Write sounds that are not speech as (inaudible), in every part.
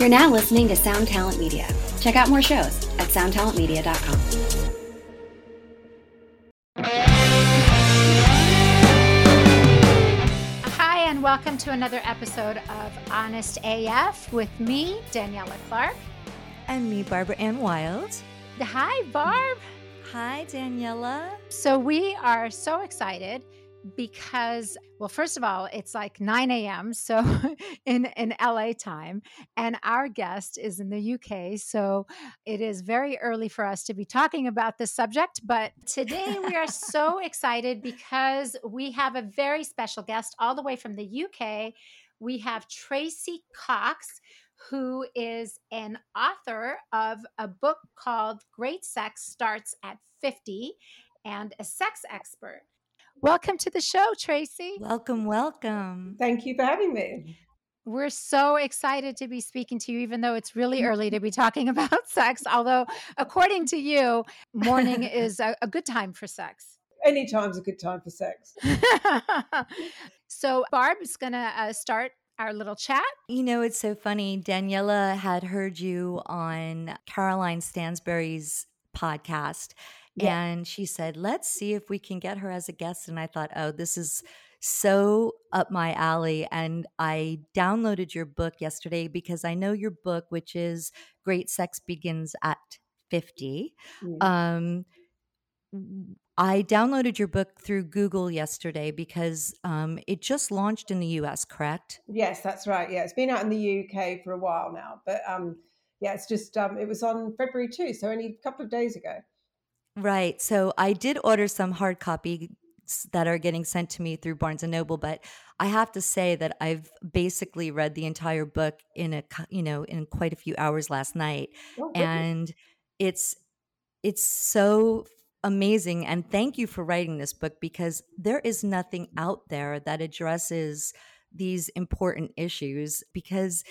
You're now listening to Sound Talent Media. Check out more shows at soundtalentmedia.com. Hi, and welcome to another episode of Honest AF with me, Daniela Clark. And me, Barbara Ann Wild. Hi, Barb. Hi, Daniela. So, we are so excited because well first of all it's like 9 a.m so (laughs) in in la time and our guest is in the uk so it is very early for us to be talking about this subject but today we are so (laughs) excited because we have a very special guest all the way from the uk we have tracey cox who is an author of a book called great sex starts at 50 and a sex expert Welcome to the show, Tracey. Welcome, welcome. Thank you for having me. We're so excited to be speaking to you, even though it's really early to be talking (laughs) about sex. Although, according to you, morning (laughs) is a, a good time for sex. Any time's a good time for sex. (laughs) so, Barb is going to uh, start our little chat. You know, it's so funny. Daniela had heard you on Caroline Stanbury's podcast yeah. And she said, let's see if we can get her as a guest. And I thought, oh, this is so up my alley. And I downloaded your book yesterday because I know your book, which is Great Sex Begins at 50. Mm-hmm. Um, I downloaded your book through Google yesterday because um, it just launched in the US, correct? Yes, that's right. Yeah, it's been out in the UK for a while now. But um, yeah, it's just, um, it was on February 2, so only a couple of days ago. Right. So I did order some hard copy that are getting sent to me through Barnes and Noble, but I have to say that I've basically read the entire book in a you know in quite a few hours last night, oh, and it's it's so amazing. And thank you for writing this book because there is nothing out there that addresses these important issues because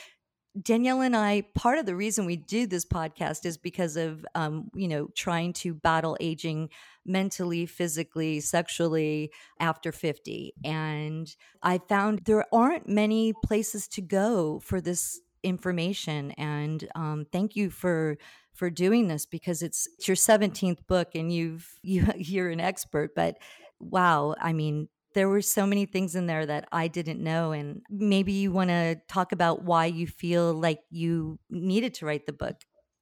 Danielle and I, part of the reason we do this podcast is because of, um, you know, trying to battle aging mentally, physically, sexually after 50. And I found there aren't many places to go for this information. And um, thank you for for doing this because it's, it's your 17th book and you've you, (laughs) you're an expert but wow i mean there were so many things in there that I didn't know. And maybe you want to talk about why you feel like you needed to write the book.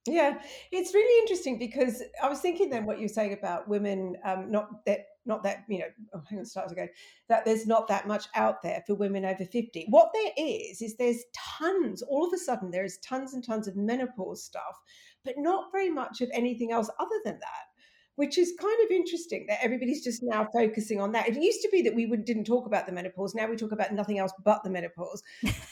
Yeah, it's really interesting because I was thinking then what you're saying about women, um, not that, not that you know. Oh, hang on, start again. That there's not that much out there for women over fifty. What there is is there's tons. All of a sudden, there is tons and tons of menopause stuff, but not very much of anything else other than that which is kind of interesting that everybody's just now focusing on that. It used to be that we would, didn't talk about the menopause. Now we talk about nothing else but the menopause.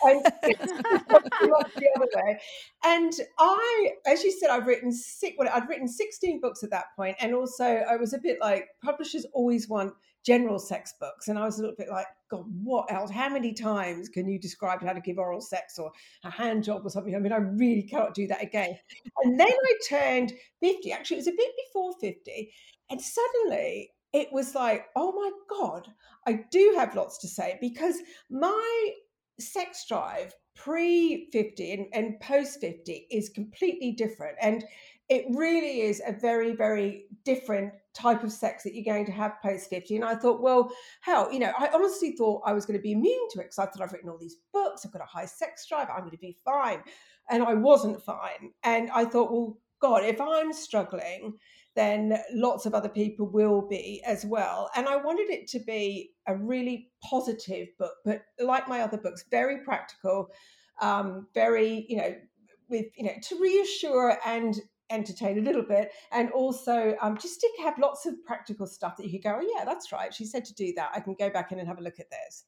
And (laughs) (laughs) the other way. And I, as you said, I've written six, well, I'd written 16 books at that point, And also I was a bit like, publishers always want general sex books. And I was a little bit like, God, what else? How many times can you describe how to give oral sex or a hand job or something? I mean, I really cannot do that again. And then I turned 50. Actually, it was a bit before 50. And suddenly it was like, oh my God, I do have lots to say because my sex drive pre 50 and, and post 50 is completely different. And it really is a very, very different type of sex that you're going to have post 50. And I thought, well, hell, you know, I honestly thought I was going to be immune to it because I thought I've written all these books, I've got a high sex drive, I'm going to be fine. And I wasn't fine. And I thought, well, God, if I'm struggling, then lots of other people will be as well. And I wanted it to be a really positive book, but like my other books, very practical, um, very, you know, with, you know, to reassure and entertain a little bit. And also um, just to have lots of practical stuff that you could go oh yeah that's right. She said to do that. I can go back in and have a look at this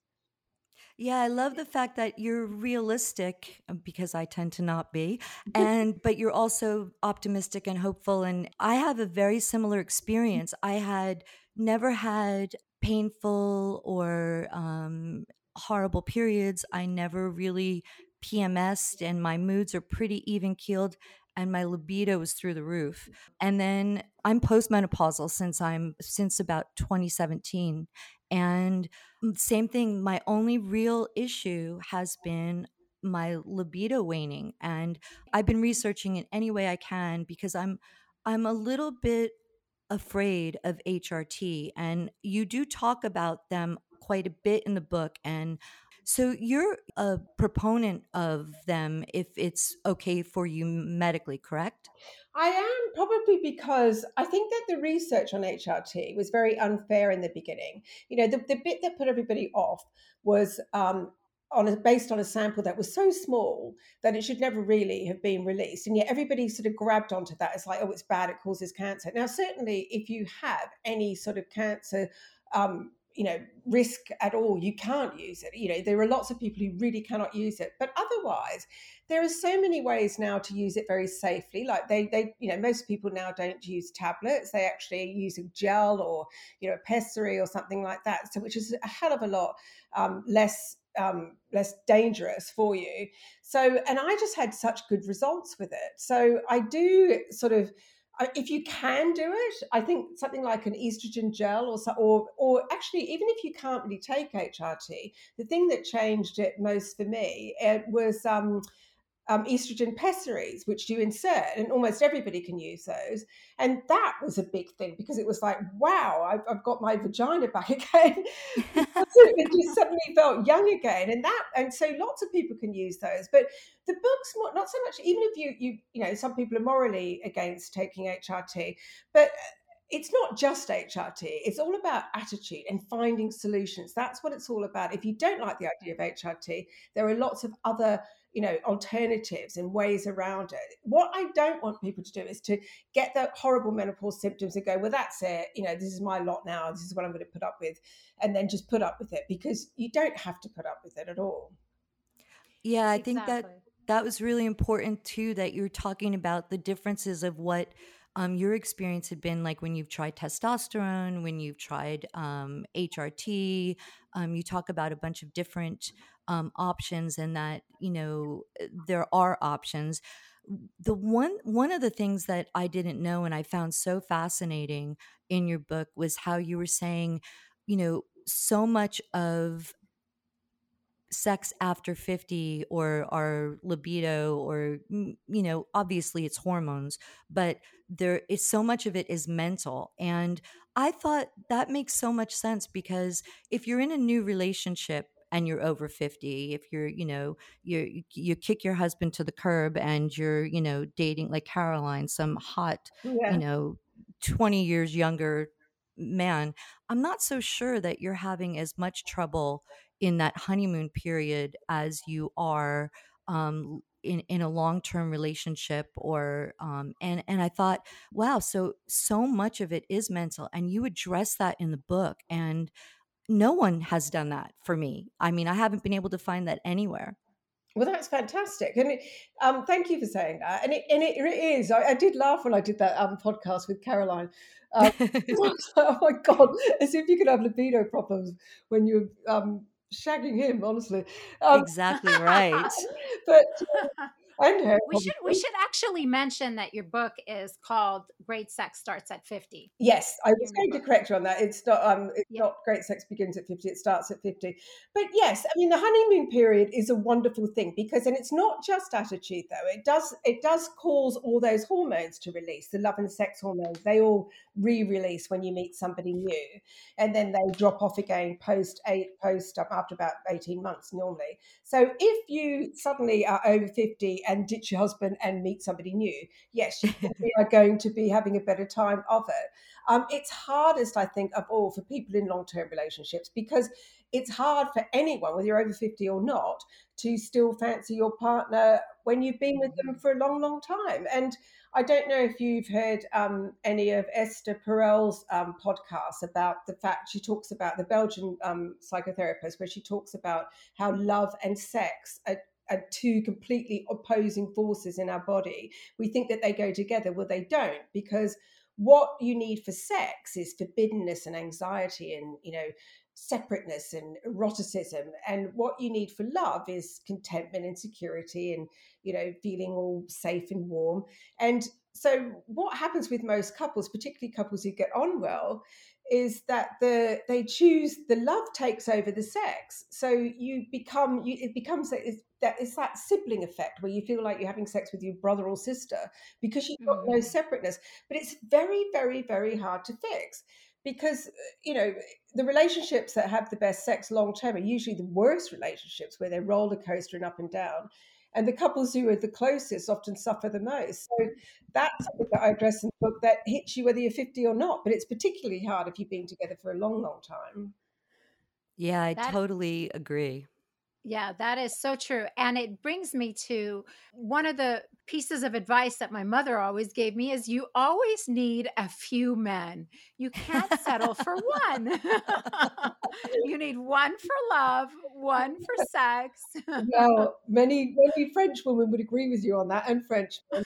yeah, I love the fact that you're realistic uh, because I tend to not be. (laughs) And but you're also optimistic and hopeful. And I have a very similar experience. I had never had painful or um, horrible periods. I never really PMSed and my moods are pretty even keeled and my libido was through the roof. And then I'm postmenopausal since I'm since about 2017. And same thing, my only real issue has been my libido waning and I've been researching in any way I can because I'm I'm a little bit afraid of HRT and you do talk about them quite a bit in the book and so you're a proponent of them if it's okay for you medically, correct? I am probably because I think that the research on HRT was very unfair in the beginning. You know, the, the bit that put everybody off was um, on a, based on a sample that was so small that it should never really have been released. And yet everybody sort of grabbed onto that. It's like, oh, it's bad, it causes cancer. Now, certainly, if you have any sort of cancer um, you know risk at all you can't use it. You know there are lots of people who really cannot use it but otherwise there are so many ways now to use it very safely. Like they they you know most people now don't use tablets. They actually use a gel or you know a pessary or something like that so which is a hell of a lot um, less um, less dangerous for you. So and i just had such good results with it. So i do sort of if you can do it, I think something like an estrogen gel, or so, or or actually, even if you can't really take HRT, the thing that changed it most for me it was um, um, estrogen pessaries, which you insert, and almost everybody can use those. And that was a big thing because it was like, wow, I've, I've got my vagina (laughs) back again. (laughs) it just suddenly felt young again, and that, and so lots of people can use those. But the book's more, not so much. Even if you, you, you know, some people are morally against taking HRT, but it's not just HRT, it's all about attitude and finding solutions. That's what it's all about. If you don't like the idea of HRT, there are lots of other you know alternatives and ways around it what i don't want people to do is to get the horrible menopause symptoms and go well that's it you know this is my lot now this is what i'm going to put up with and then just put up with it because you don't have to put up with it at all yeah i exactly. think that that was really important too that you're talking about the differences of what um, your experience had been like when you've tried testosterone, when you've tried um, HRT. Um, you talk about a bunch of different um, options and that you know eh, there are options. The one one of the things that i didn't know and i found so fascinating in your book was how you were saying you know so much of sex after 50 or our libido or you know obviously it's hormones but there is so much of it is mental. And i thought that makes so much sense because if you're in a new relationship and you're over 50 if you're you know you you kick your husband to the curb and you're you know dating like caroline some hot yeah. you know 20 years younger man i'm not so sure that you're having as much trouble in that honeymoon period as you are um, in, in a long-term relationship or um, and and i thought wow so so much of it is mental and you address that in the book and no one has done that for me. I mean, I haven't been able to find that anywhere. Well, that's fantastic, and it, um, thank you for saying that. And it, and it, it is. I, I, did laugh when I did that um, podcast with Caroline. Um, (laughs) (laughs) oh my god! As if you could have libido problems when you're um, shagging him. Honestly, um, exactly right. (laughs) but know. We should we should actually mention that your book is called "Great Sex Starts at 50. Yes, I was going to correct you on that. It's not um it's yeah. not Great Sex begins at 50, it starts at 50. But yes, I mean the honeymoon period is a wonderful thing because and it's not just attitude though. It does it does cause all those hormones to release, the love and sex hormones. They all re-release when you meet somebody new. And then they drop off again post eight post after about 18 months normally. So if you suddenly are over 50 and ditch your husband and meet somebody new, yes, you (laughs) are going to be having a better time of it. Um, it's hardest, I think, of all for people in long term relationships because it's hard for anyone, whether you're over 50 or not, to still fancy your partner when you've been with them for a long, long time. And I don't know if you've heard um, any of Esther Perel's um, podcasts about the fact she talks about the Belgian um, psychotherapist, where she talks about how love and sex are, are two completely opposing forces in our body. We think that they go together. Well, they don't, because what you need for sex is forbiddenness and anxiety and you know separateness and eroticism and what you need for love is contentment and security and you know feeling all safe and warm and so what happens with most couples particularly couples who get on well is that the they choose the love takes over the sex. So you become you it becomes it's, that it's that sibling effect where you feel like you're having sex with your brother or sister because you've got mm-hmm. no separateness. But it's very very very hard to fix because you know the relationships that have the best sex long term are usually the worst relationships where they're roller coastering up and down and the couples who are the closest often suffer the most. So that's something that I address in the book that hits you whether you're 50 or not, but it's particularly hard if you've been together for a long, long time. Yeah, I that, totally agree. Yeah, that is so true. And it brings me to one of the pieces of advice that my mother always gave me is you always need a few men. You can't settle for one. (laughs) you need one for love, one for sex. well, many many French women would agree with you on that and French. I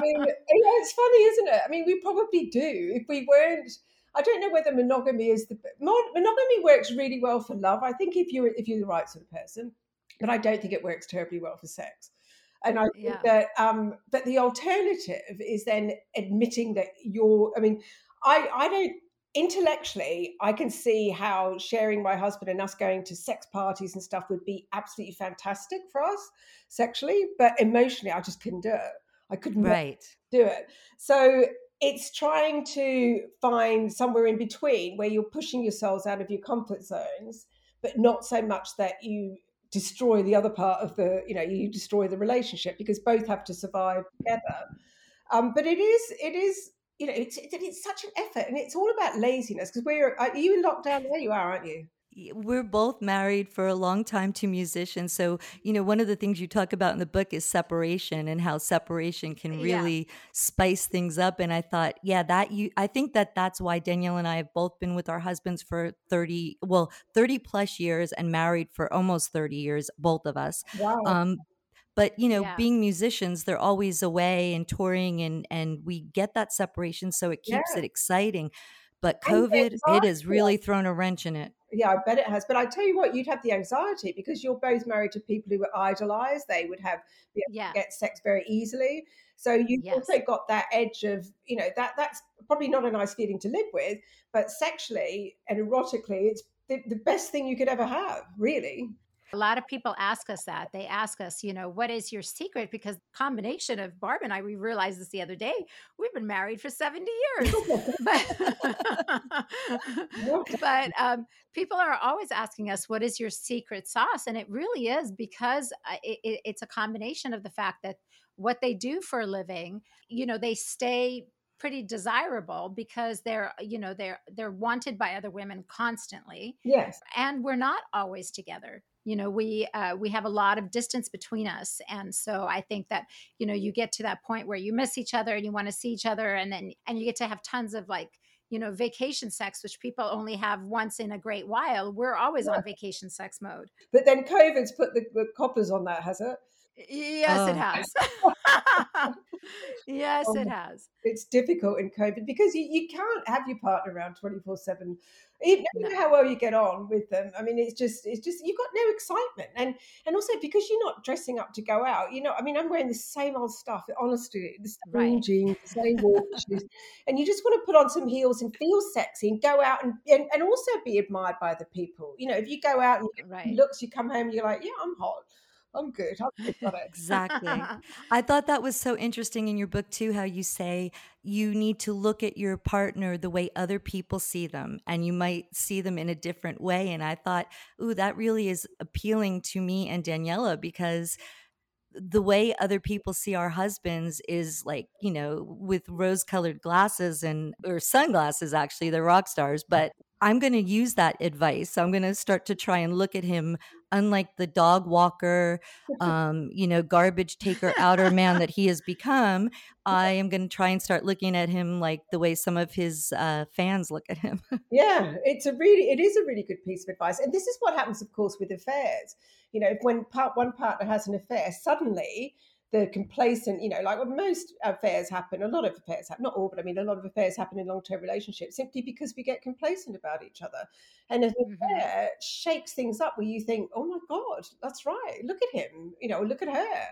mean, (laughs) it's funny, isn't it? I mean, we probably do. If we weren't I don't know whether monogamy is the monogamy works really well for love. I think if you're if you're the right sort of person, but I don't think it works terribly well for sex. And I think yeah. that um, but the alternative is then admitting that you're. I mean, I I don't intellectually I can see how sharing my husband and us going to sex parties and stuff would be absolutely fantastic for us sexually, but emotionally I just couldn't do it. I couldn't right. do it. So it's trying to find somewhere in between where you're pushing yourselves out of your comfort zones, but not so much that you destroy the other part of the, you know, you destroy the relationship because both have to survive together. Um, but it is, it is, you know, it's, it's such an effort and it's all about laziness because we're, are you in lockdown? There you are, aren't you? We're both married for a long time to musicians. So, you know, one of the things you talk about in the book is separation and how separation can really yeah. spice things up. And I thought, yeah, that you, I think that that's why Danielle and I have both been with our husbands for 30, well, 30 plus years and married for almost 30 years, both of us. Wow. Um, but you know yeah. being musicians they're always away and touring and and we get that separation so it keeps yeah. it exciting but covid it has really thrown a wrench in it yeah, I bet it has. But I tell you what, you'd have the anxiety because you're both married to people who were idolized. They would have yeah. get sex very easily. So you've yes. also got that edge of, you know, that that's probably not a nice feeling to live with, but sexually and erotically, it's the, the best thing you could ever have, really. A lot of people ask us that. They ask us, you know, what is your secret? Because combination of Barb and I, we realized this the other day. We've been married for 70 years. (laughs) but (laughs) but um, people are always asking us, what is your secret sauce? And it really is because uh, it, it, it's a combination of the fact that what they do for a living, you know, they stay pretty desirable because they're you know they're they're wanted by other women constantly yes and we're not always together you know we uh, we have a lot of distance between us and so i think that you know you get to that point where you miss each other and you want to see each other and then and you get to have tons of like you know vacation sex which people only have once in a great while we're always yeah. on vacation sex mode but then covid's put the, the coppers on that has it (laughs) (laughs) Yes, oh. it has. yes, um, it has. It's difficult in COVID because you, you can't have your partner around 24 7. Even no. how well you get on with them. I mean, it's just, it's just, you've got no excitement. And, and also because you're not dressing up to go out, you know, I mean, I'm wearing the same old stuff, honestly, the same right. jeans, the same walk shoes. And you just want to put on some heels and feel sexy and go out and, and, and also be admired by the people. You know, if you go out and right. looks, you come home, you're like, yeah, I'm hot I'm good. I'm good exactly. (laughs) I thought that was so interesting in your book too, how you say you need to look at your partner the way other people see them, and you might see them in a different way. And I thought, ooh, that really is appealing to me and Daniela because the way other people see our husbands is like you know with rose colored glasses and or sunglasses actually they're rock stars but i'm going to use that advice i'm going to start to try and look at him unlike the dog walker, um, you know, garbage taker, outer man that he has become, I am going to try and start looking at him like the way some of his uh, fans look at him. (laughs) yeah, it's a really, it is a really good piece of advice, and this is what happens, of course, with affairs. You know, when part one partner has an affair, suddenly the complacent, you know, like most affairs happen, a lot of affairs happen, not all, but I mean, a lot of affairs happen in long term relationships simply because we get complacent about each other. And an mm-hmm. affair shakes things up where you think, oh my God, that's right, look at him, you know, look at her.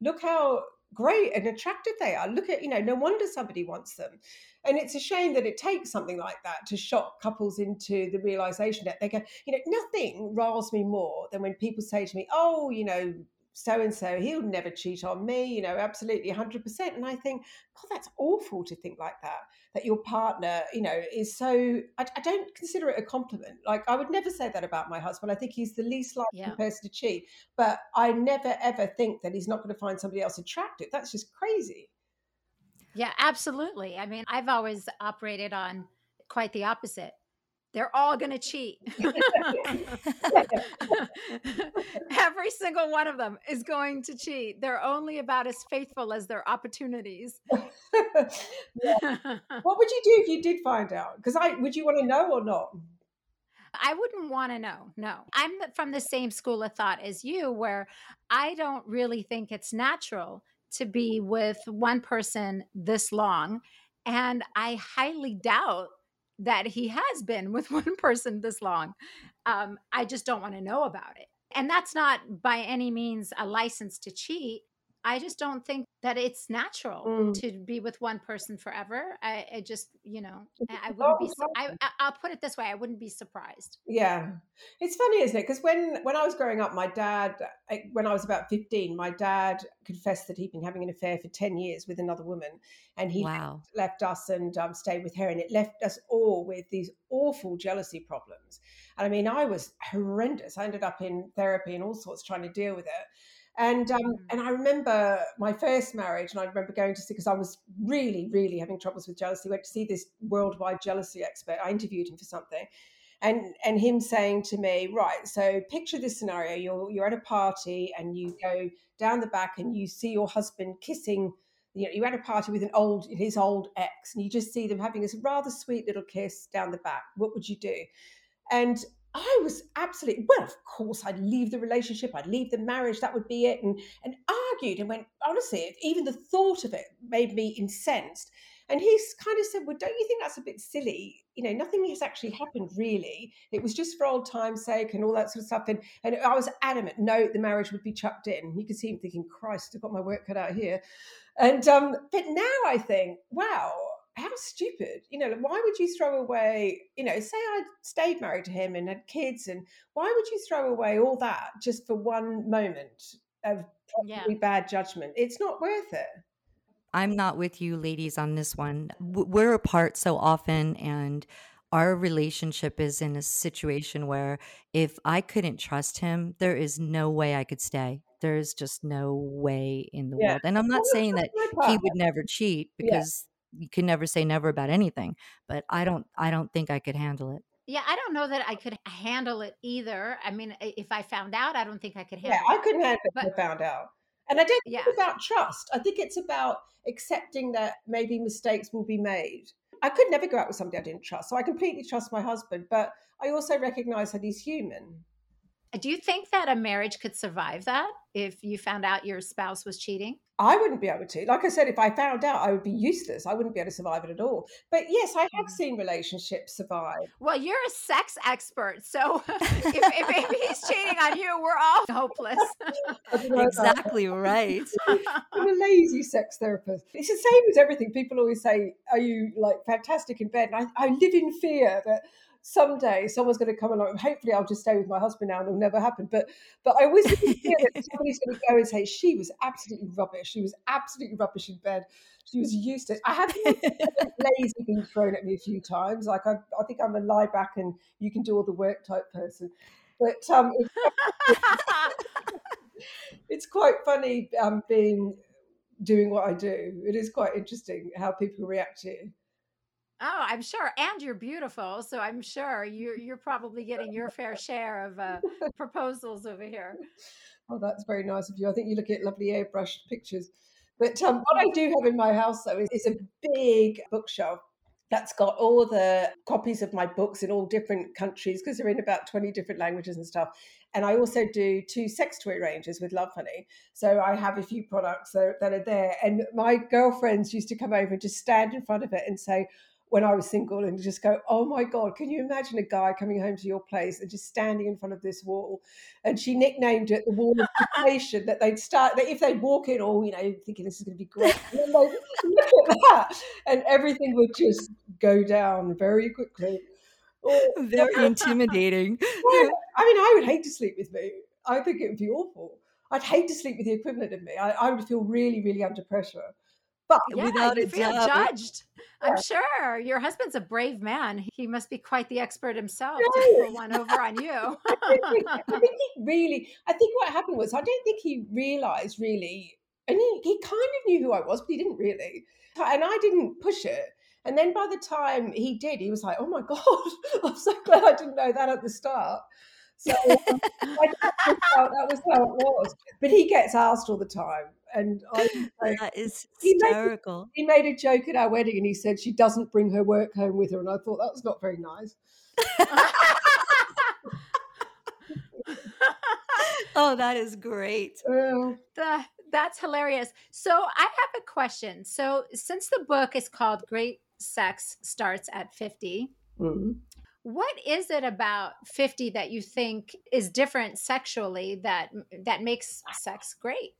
look how great and attractive they are. Look at, you know, no wonder somebody wants them. And it's a shame that it takes something like that to shock couples into the realization that they go, you know, nothing riles me more than when people say to me, oh, you know, so and so, he'll never cheat on me, you know, absolutely 100%. And I think, God, that's awful to think like that, that your partner, you know, is so, I, I don't consider it a compliment. Like, I would never say that about my husband. I think he's the least likely yeah. person to cheat, but I never ever think that he's not going to find somebody else attractive. That's just crazy. Yeah, absolutely. I mean, I've always operated on quite the opposite. They're all going to cheat. (laughs) Every single one of them is going to cheat. They're only about as faithful as their opportunities. (laughs) What would you do if you did find out? Because I would you want to know or not? I wouldn't want to know. No. I'm from the same school of thought as you, where I don't really think it's natural to be with one person this long. And I highly doubt that he has been with (laughs) one person this long. Um, I just don't want to know about it. And that's not by any means a license to cheat. I just don't think that it's natural mm. to be with one person forever. I, I just, you know, I wouldn't be. I, I'll put it this way: I wouldn't be surprised. Yeah, it's funny, isn't it? Because when when I was growing up, my dad, when I was about fifteen, my dad confessed that he'd been having an affair for ten years with another woman, and he wow. left, left, us and um, stayed with her, and it left us all with these awful jealousy problems. And I mean, I was horrendous. I ended up in therapy and all sorts trying to deal with it. And um, mm. and I remember my first marriage, and I remember going to see because I was really, really having troubles with jealousy. Went to see this worldwide jealousy expert. I interviewed him for something, and and him saying to me, right, so picture this scenario: you're you're at a party and you go down the back and you see your husband kissing. You know, you're at a party with an old his old ex, and you just see them having this rather sweet little kiss down the back. What would you do? And I was absolutely well. Of course, I'd leave the relationship, I'd leave the marriage. That would be it, and and argued and went. Honestly, even the thought of it made me incensed. And he kind of said, "Well, don't you think that's a bit silly? You know, nothing has actually happened really. It was just for old time's sake and all that sort of stuff." And and I was adamant, no, the marriage would be chucked in. You could see him thinking, "Christ, I've got my work cut out here." And um, but now I think, wow, how stupid you know why would you throw away you know say i stayed married to him and had kids and why would you throw away all that just for one moment of yeah. bad judgment? It's not worth it. I'm not with you ladies on this one. We're apart so often and our relationship is in a situation where if i couldn't trust him there is no way i could stay. There's just no way in the yeah. world. And i'm not well, saying that he would never cheat because you can never say never about anything but i don't i don't think i could handle it. Yeah i don't know that i could handle it either i mean if i found out i don't think i could handle yeah i couldn't handle it if i found out and i don't think yeah. it's about trust i think it's about accepting that maybe mistakes will be made. I could never go out with somebody i didn't trust so i completely trust my husband but i also recognize that he's human do you think that a marriage could survive that if you found out your spouse was cheating? I wouldn't be able to. Like I said, if I found out, I would be useless. I wouldn't be able to survive it at all. But yes, I have mm. seen relationships survive. Well, you're a sex expert. So (laughs) if, if, if he's cheating on you, we're all hopeless. (laughs) exactly right. (laughs) I'm a lazy sex therapist. It's the same as everything. People always say, Are you like fantastic in bed? And I, I live in fear that someday someone's going to come along. Hopefully, I'll just stay with my husband now, and it'll never happen. But but I always feel that (laughs) somebody's going to go and say she was absolutely rubbish. She was absolutely rubbish in bed. She was used useless. I have lazy been thrown at me a few times. Like I, I think I'm a lie back and you can do all the work type person. But um, it's, (laughs) it's quite funny um, being doing what I do. It is quite interesting how people react to you. Oh, I'm sure. And you're beautiful. So I'm sure you're, you're probably getting your fair (laughs) share of uh, proposals over here. Oh, that's very nice of you. I think you look at lovely airbrushed pictures. But um, what I do have in my house, though, is, is a big bookshelf that's got all the copies of my books in all different countries because they're in about 20 different languages and stuff. And I also do two sex toy ranges with Lovehoney. So I have a few products that, that are there. And my girlfriends used to come over and just stand in front of it and say, when I was single and just go, oh my God, can you imagine a guy coming home to your place and just standing in front of this wall? And she nicknamed it the wall of (laughs) temptation that they'd start, that if they'd walk in, all, you know, thinking this is going to be great. (laughs) And look at that. And everything would just go down very quickly. Oh, very intimidating. (laughs) Well, I mean, I would hate to sleep with me. I think it would be awful. I'd hate to sleep with the equivalent of me. I, I would feel really, really under pressure. But yeah, without you feel doubt, judged. Yeah. I'm sure your husband's a brave man. He must be quite the expert himself to pull one over on you. (laughs) I, think I think he really. I think what happened was I don't think he realised really, and he, he kind of knew who I was, but he didn't really. And I didn't push it. And then by the time he did, he was like, "Oh my (laughs) god, I'm so glad I didn't know that at the start." So um, that was how it was. But he gets asked all the time, and I (laughs) like, that is hysterical. He made, a, he made a joke at our wedding, and he said she doesn't bring her work home with her, and I thought that was not very nice. (laughs) oh, that is great. (laughs) Uh, the, that's hilarious. So I have a question. So since the book is called Great Sex Starts at 50, mm-hmm. What is it about 50 that you think is different sexually that that makes sex great?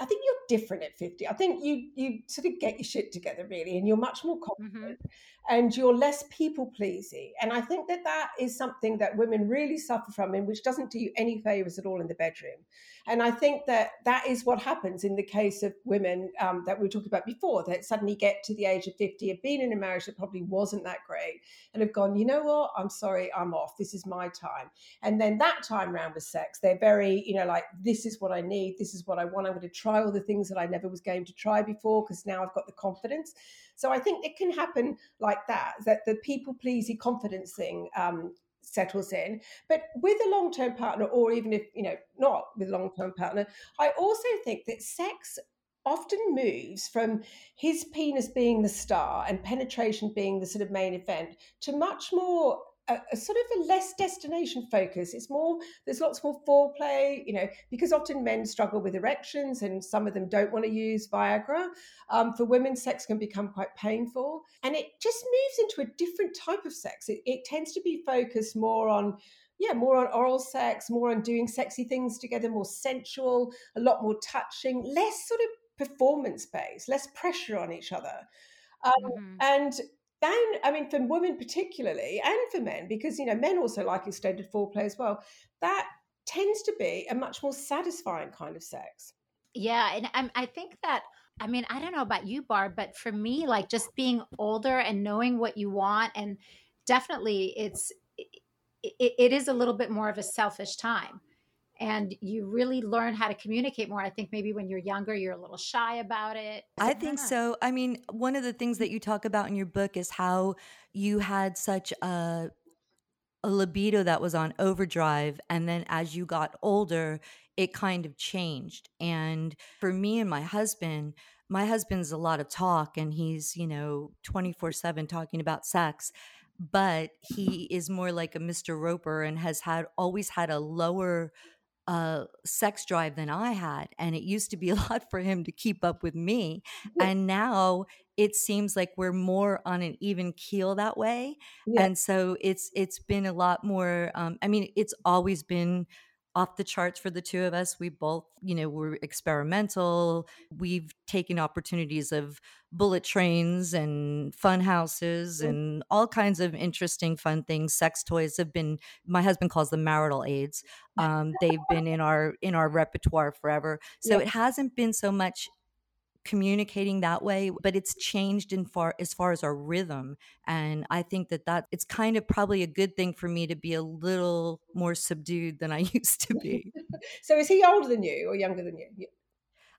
I think you're different at 50. I think you you sort of get your shit together really and you're much more mm-hmm. confident. Mm-hmm and you're less people pleasing. And I think that that is something that women really suffer from, and which doesn't do you any favors at all in the bedroom. And I think that that is what happens in the case of women um, that we were talking about before, that suddenly get to the age of 50, have been in a marriage that probably wasn't that great, and have gone, you know what, I'm sorry, I'm off. This is my time. And then that time round with sex, they're very, you know, like, this is what I need. This is what I want. I'm going to try all the things that I never was going to try before because now I've got the confidence. So I think it can happen like that, that the people pleasing confidence thing um, settles in. But with a long term partner, or even if, you know, not with a long term partner, I also think that sex often moves from his penis being the star and penetration being the sort of main event to much more a, a, sort of a less destination focus. It's more, there's lots more foreplay, you know, because often men struggle with erections and some of them don't want to use Viagra. Um, for women, sex can become quite painful and it just moves into a different type of sex. It, it tends to be focused more on yeah, more on oral sex, more on doing sexy things together, more sensual, a lot more touching, less sort of performance based, less pressure on each other. Um, mm-hmm. And i mean for women particularly and for men because you know men also like extended foreplay as well that tends to be a much more satisfying kind of sex. Yeah and I, I think that i mean i don't know about you barb but for me like just being older and knowing what you want and definitely it's it, it is a little bit more of a selfish time and you really learn how to communicate more. I think maybe when you're younger, you're a little shy about it. I think so. I mean, one of the things that you talk about in your book is how you had such a a libido that was on overdrive and then as you got older it kind of changed and for me and my husband my husband's a lot of talk and he's you know 24/7 talking about sex but he is more like a Mr. Roper and has had always had a lower uh, sex drive than I had. And it used to be (laughs) a lot for him to keep up with me. Yeah. And now it seems like we're more on an even keel that way. Yeah. And so it's it's been a lot more um, I mean, it's always been off the charts for the two of us. We both, you know, were experimental. We've taken opportunities of bullet trains and fun houses mm. and all kinds of interesting fun things. Sex toys have been my husband calls them marital aids. (laughs) Um, they've been in our in our repertoire forever. So yeah. it hasn't been so much communicating that way but it's changed in far as far as our rhythm and i think that that it's kind of probably a good thing for me to be a little more subdued than i (laughs) used to (laughs) be so is he older than you or younger than you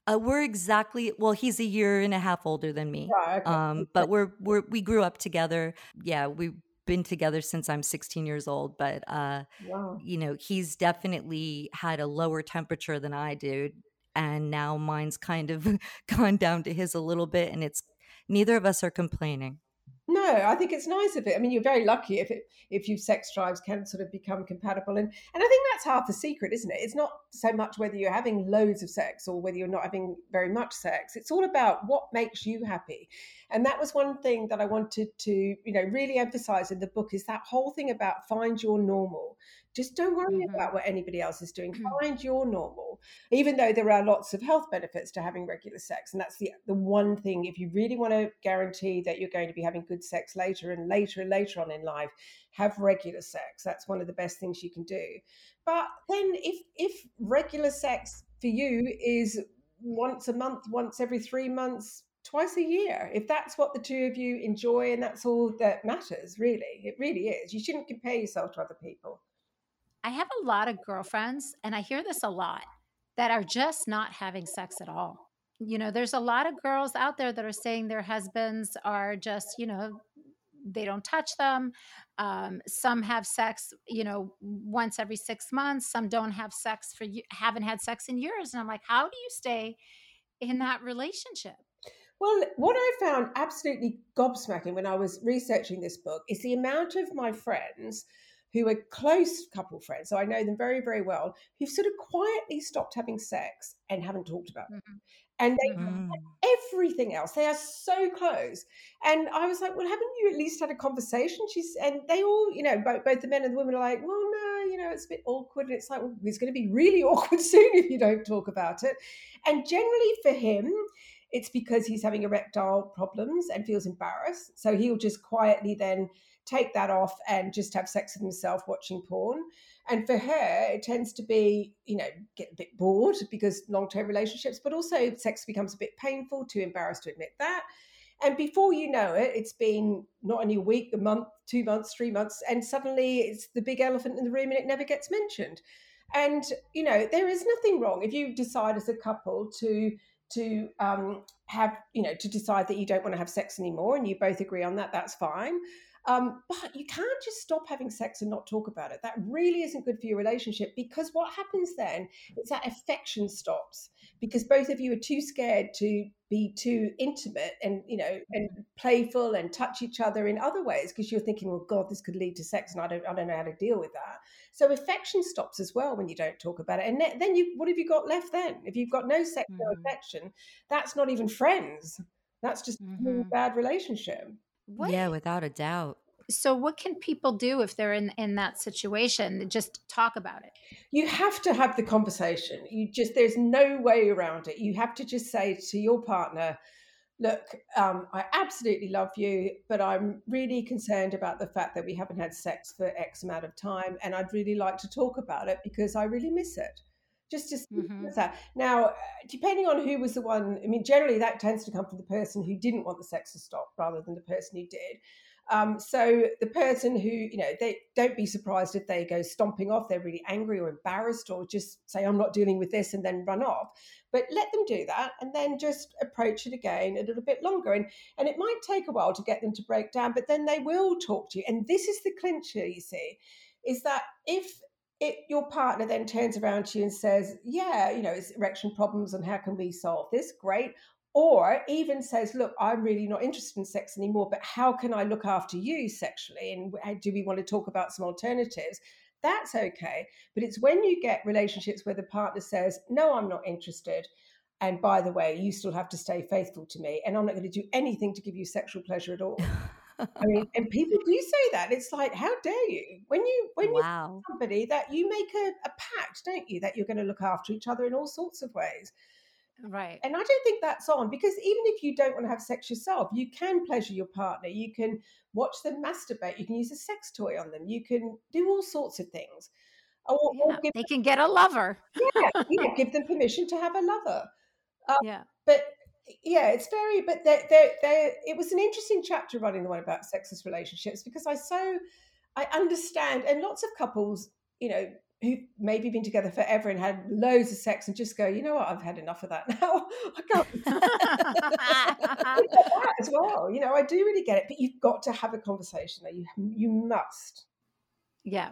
uh, we're exactly well. He's a year and a half older than me, oh, okay. um, (laughs) but we're we're we grew up together. Yeah, we've been together since I'm 16 years old. But uh, wow. you know, he's definitely had a lower temperature than I did and now mine's kind of (laughs) gone down to his a little bit and it's neither of us are complaining no I think it's nice of it. I mean, you're very lucky if it if you sex drives can sort of become compatible, and and I think that's half the secret, isn't it? It's not so much whether you're having loads of sex or whether you're not having very much sex. It's all about what makes you happy, and that was one thing that I wanted to you know really emphasize in the book is that whole thing about find your normal. Just don't worry mm-hmm. about what anybody else is doing. Find your normal, even though there are lots of health benefits to having regular sex. And that's the, the one thing, if you really want to guarantee that you're going to be having good sex later and later and later on in life, have regular sex. That's one of the best things you can do. But then if if regular sex for you is once a month, once every three months, twice a year if that's what the two of you enjoy and that's all that matters really it really is you shouldn't compare yourself to other people I have a lot of girlfriends, and I hear this a lot, that are just not having sex at all. You know, there's a lot of girls out there that are saying their husbands are just, you know, they don't touch them. Um, some have sex, you know, once every six months. Some don't have sex for you, haven't had sex in years. And I'm like, how do you stay in that relationship? Well, what I found absolutely gobsmacking when I was researching this book is the amount of my friends who are close couple friends, so I know them very, very well, who've sort of quietly stopped having sex and haven't talked about it. Mm-hmm. And they mm. everything else. They are so close. And I was like, well, haven't you at least had a conversation? She's and they all, you know, both, both the men and the women are like, well, no, you know, it's a bit awkward. And it's like, well, it's going to be really (laughs) awkward soon if you don't talk about it. And generally for him, it's because he's having erectile problems and feels embarrassed. So he'll just quietly then take that off and just have sex with himself watching porn. And for her, it tends to be, you know, get a bit bored because long term relationships, but also sex becomes a bit painful, too embarrassed to admit that. And before you know it, it's been not only a week, a month, two months, three months, and suddenly it's the big elephant in the room and it never gets mentioned. And, you know, there is nothing wrong if you decide as a couple to to um, have you know to decide that you don't want to have sex anymore and you both agree on that that's fine um, but you can't just stop having sex and not talk about it. That really isn't good for your relationship because what happens then is that affection stops because both of you are too scared to be too intimate and you know and playful and touch each other in other ways because you're thinking, well, God, this could lead to sex, and I don't, I don't know how to deal with that. So affection stops as well when you don't talk about it, and then you, what have you got left then? If you've got no sex, no mm-hmm. affection, that's not even friends. That's just mm-hmm. a bad relationship. What? Yeah, without a doubt. So what can people do if they're in in that situation? Just talk about it. You have to have the conversation. You just there's no way around it. You have to just say to your partner, look, um, I absolutely love you, but I'm really concerned about the fact that we haven't had sex for X amount of time, and I'd really like to talk about it because I really miss it. Just, just mm-hmm. that. Now, depending on who was the one, I mean, generally that tends to come from the person who didn't want the sex to stop rather than the person who did. Um, so the person who, you know, they don't be surprised if they go stomping off, they're really angry or embarrassed, or just say, I'm not dealing with this and then run off. But let them do that and then just approach it again a little bit longer. And and it might take a while to get them to break down, but then they will talk to you. And this is the clincher, you see, is that if it, your partner then turns around to you and says, Yeah, you know, it's erection problems and how can we solve this? Great or even says, Look, I'm really not interested in sex anymore, but how can I look after you sexually? And do we want to talk about some alternatives? That's okay. But it's when you get relationships where the partner says, No, I'm not interested. And by the way, you still have to stay faithful to me, and I'm not going to do anything to give you sexual pleasure at all. (laughs) I mean, (laughs) and people do say that. It's like, how dare you? When you when wow. you somebody that you make a, a pact, don't you, that you're going to look after each other in all sorts of ways. Right. And I don't think that's on because even if you don't want to have sex yourself, you can pleasure your partner. You can watch them masturbate. You can use a sex toy on them. You can do all sorts of things. Or, yeah, or they can get a lover. yeah, yeah, (laughs) give them permission to have a lover. Um, yeah. But yeah, it's very, but there, there, there, it was an interesting chapter writing the one about sexist relationships because I so, I understand, and lots of couples, you know, who've maybe been together forever and had loads of sex and just go, you know what, I've had enough of that (laughs) now. I can't. (laughs) as well, you know, I do really get it, but you've got to have a conversation. That you you must. Yeah.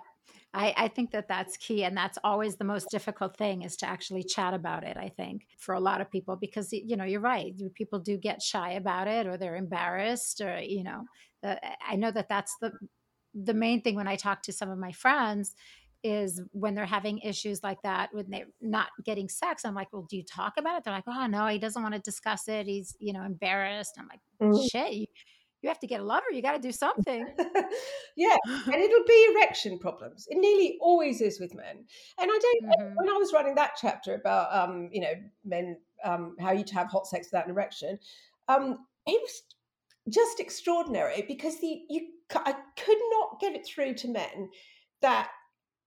I, I, think that that's key. And that's always the most difficult thing is to actually chat about it, I think, for a lot of people, because, you know, you're right. People do get shy about it or they're embarrassed or, you know, the i know that that's the the main thing when i talk to some of my friends is when they're having issues like that when they're not getting sex i'm like well do you talk about it they're like oh no he doesn't want to discuss it he's you know embarrassed i'm like mm-hmm. shit you, have to get a lover you got to do something (laughs) yeah and it'll be erection problems it nearly always is with men and i don't mm-hmm. when i was writing that chapter about um you know men um how you to have hot sex without an erection um it was just extraordinary because the you i could not get it through to men that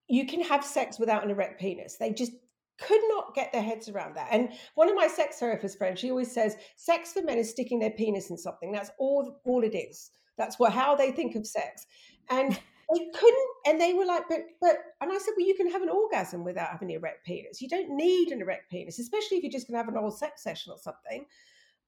you can have sex without an erect penis. They just could not get their heads around that. And one of my sex therapist friends, she always says, sex for men is sticking their penis in something. That's all all it is. That's what how they think of sex. And they (laughs) couldn't, and they were like, but but and I said, well, you can have an orgasm without having an erect penis. You don't need an erect penis, especially if you're just gonna have an oral sex session or something.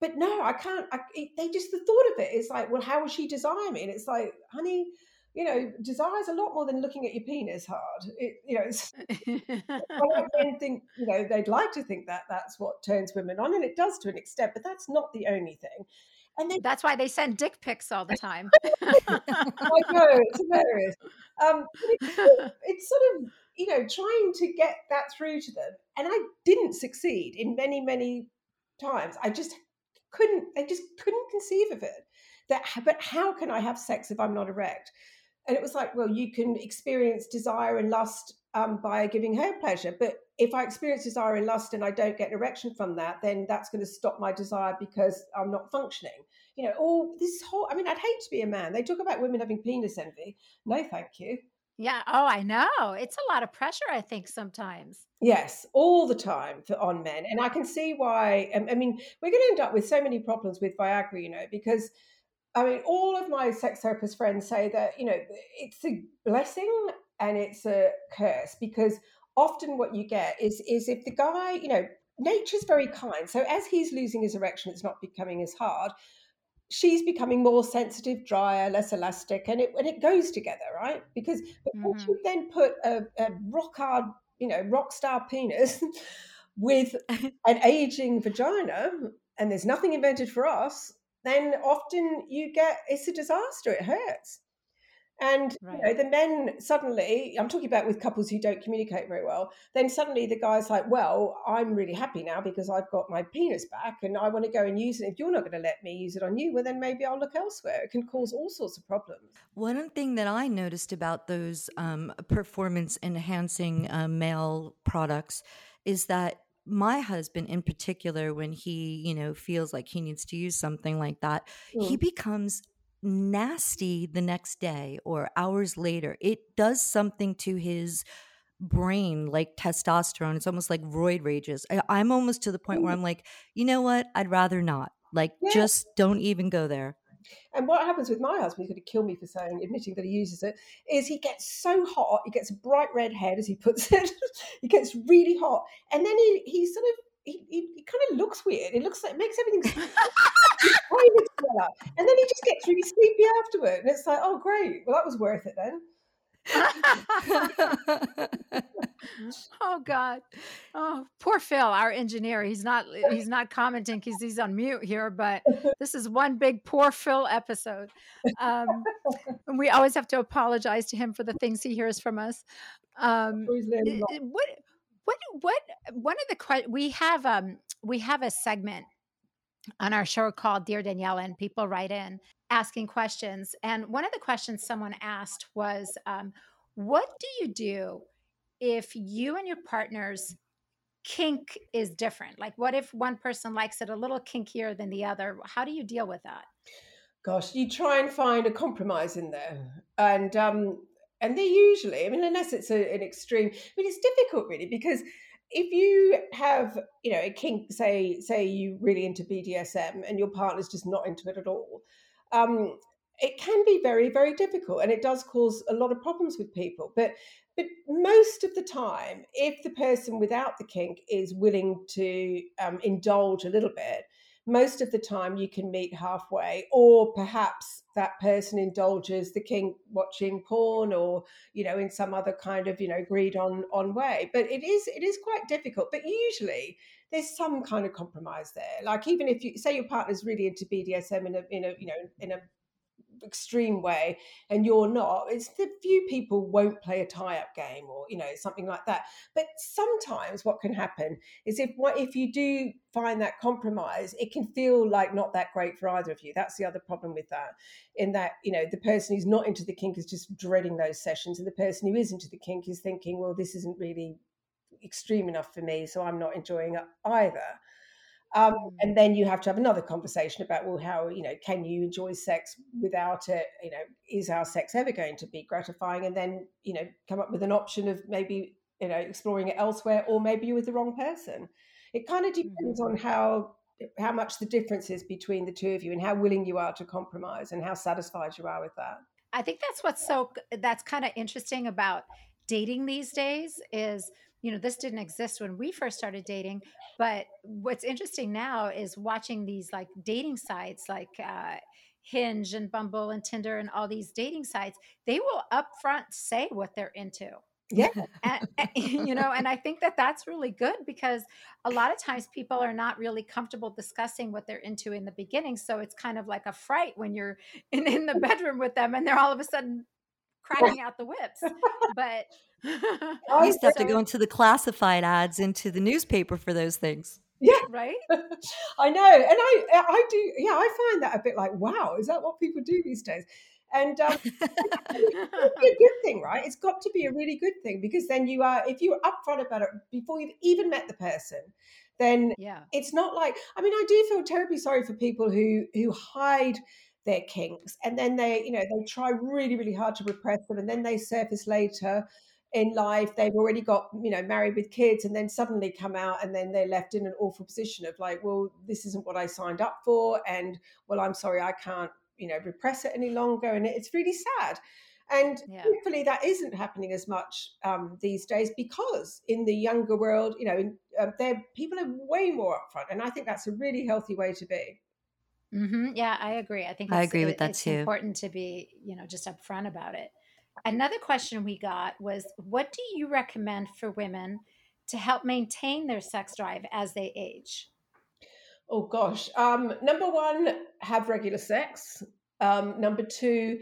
But no, I can't. I, it, they just the thought of it is like, well, how will she desire me? And it's like, honey, you know, desire is a lot more than looking at your penis hard. It, you know, it's, (laughs) I think, you know, they'd like to think that that's what turns women on, and it does to an extent, but that's not the only thing. And they, that's why they send dick pics all the time. (laughs) I know it's hilarious. Um, it's, it's sort of you know trying to get that through to them, and I didn't succeed in many many times. I just couldn't. I just couldn't conceive of it. That, but how can I have sex if I'm not erect? And it was like, well, you can experience desire and lust um, by giving her pleasure. But if I experience desire and lust and I don't get an erection from that, then that's going to stop my desire because I'm not functioning. You know, all this whole, I mean, I'd hate to be a man. They talk about women having penis envy. No, thank you. Yeah. Oh, I know. It's a lot of pressure, I think, sometimes. Yes, all the time for on men. And I can see why. I mean, we're going to end up with so many problems with Viagra, you know, because I mean, all of my sex therapist friends say that, you know, it's a blessing and it's a curse because often what you get is is if the guy, you know, nature's very kind. So as he's losing his erection, it's not becoming as hard. She's becoming more sensitive, drier, less elastic, and it and it goes together, right? Because mm-hmm. you then put a, a rock hard, you know, rock star penis with (laughs) an aging vagina, and there's nothing invented for us, then often you get it's a disaster. It hurts. And right. you know, the men suddenly, I'm talking about with couples who don't communicate very well, then suddenly the guy's like, Well, I'm really happy now because I've got my penis back and I want to go and use it. If you're not going to let me use it on you, well, then maybe I'll look elsewhere. It can cause all sorts of problems. One thing that I noticed about those um, performance enhancing uh, male products is that my husband in particular when he you know feels like he needs to use something like that mm. he becomes nasty the next day or hours later it does something to his brain like testosterone it's almost like roid rages I, am almost to the point mm. where i'm like you know what i'd rather not like yeah. just don't even go there and what happens with my husband, he's going to kill me for saying, admitting that he uses it, is he gets so hot, he gets a bright red head, as he puts it. (laughs) he gets really hot. And then he, he sort of, he, he, he kind of looks weird. It looks like, it makes everything (laughs) (laughs) and then he just gets really sleepy afterward. And it's like, oh, great. Well, that was worth it then. (laughs) oh God. Oh, poor Phil, our engineer. He's not he's not commenting because he's on mute here, but this is one big poor Phil episode. Um, and we always have to apologize to him for the things he hears from us. Um, what what what one of the we have um we have a segment on our show called Dear Daniela, and people write in asking questions. And one of the questions someone asked was, um, What do you do if you and your partner's kink is different? Like, what if one person likes it a little kinkier than the other? How do you deal with that? Gosh, you try and find a compromise in there. And, um, and they usually, I mean, unless it's a, an extreme, I mean, it's difficult really because if you have you know a kink say say you really into bdsm and your partner's just not into it at all um, it can be very very difficult and it does cause a lot of problems with people. But but most of the time if the person without the kink is willing to um, indulge a little bit most of the time you can meet halfway or perhaps that person indulges the king watching porn or you know in some other kind of you know greed on on way but it is it is quite difficult but usually there's some kind of compromise there. Like even if you say your partner's really into BDSM in a in a you know in a extreme way and you're not it's the few people won't play a tie-up game or you know something like that. But sometimes what can happen is if what if you do find that compromise it can feel like not that great for either of you. That's the other problem with that in that you know the person who's not into the kink is just dreading those sessions and the person who is into the kink is thinking well this isn't really extreme enough for me so i'm not enjoying it either um, mm. and then you have to have another conversation about, well, how, you know, can you enjoy sex without it? You know, is our sex ever going to be gratifying? And then, you know, come up with an option of maybe, you know, exploring it elsewhere, or maybe you're with the wrong person. It kind of depends on mm-hmm. how how much the difference is between the two of you and how willing you are to compromise and how satisfied you are with that. I think that's what's so that's kind of interesting about dating these days is you know this didn't exist when we first started dating but what's interesting now is watching these like dating sites like uh, hinge and bumble and tinder and all these dating sites they will upfront say what they're into. Yeah. And, and, (laughs) you know and i think that that's really good because a lot of times people are not really comfortable discussing what they're into in the beginning so it's kind of like a fright when you're in, in the (laughs) bedroom with them and they're all of a sudden cracking out the whips. (laughs) But (laughs) I used to have to go into the classified ads into the newspaper for those things. Yeah, right. (laughs) I know, and I I do. Yeah, I find that a bit like, wow, is that what people do these days? And um, (laughs) it's a good thing, right? It's got to be a really good thing because then you are, if you're upfront about it before you've even met the person, then yeah, it's not like. I mean, I do feel terribly sorry for people who who hide their kinks and then they, you know, they try really really hard to repress them, and then they surface later in life they've already got you know married with kids and then suddenly come out and then they're left in an awful position of like well this isn't what i signed up for and well i'm sorry i can't you know repress it any longer. And it's really sad. And yeah. hopefully that isn't happening as much um, these days because in the younger world you know uh, there people are way more upfront and i think that's a really healthy way to be. Mm-hmm. yeah i agree. I think i agree with it, that it's too. important to be you know just upfront about it Another question we got was What do you recommend for women to help maintain their sex drive as they age? Oh, gosh. Um, number one, have regular sex. Um, number two,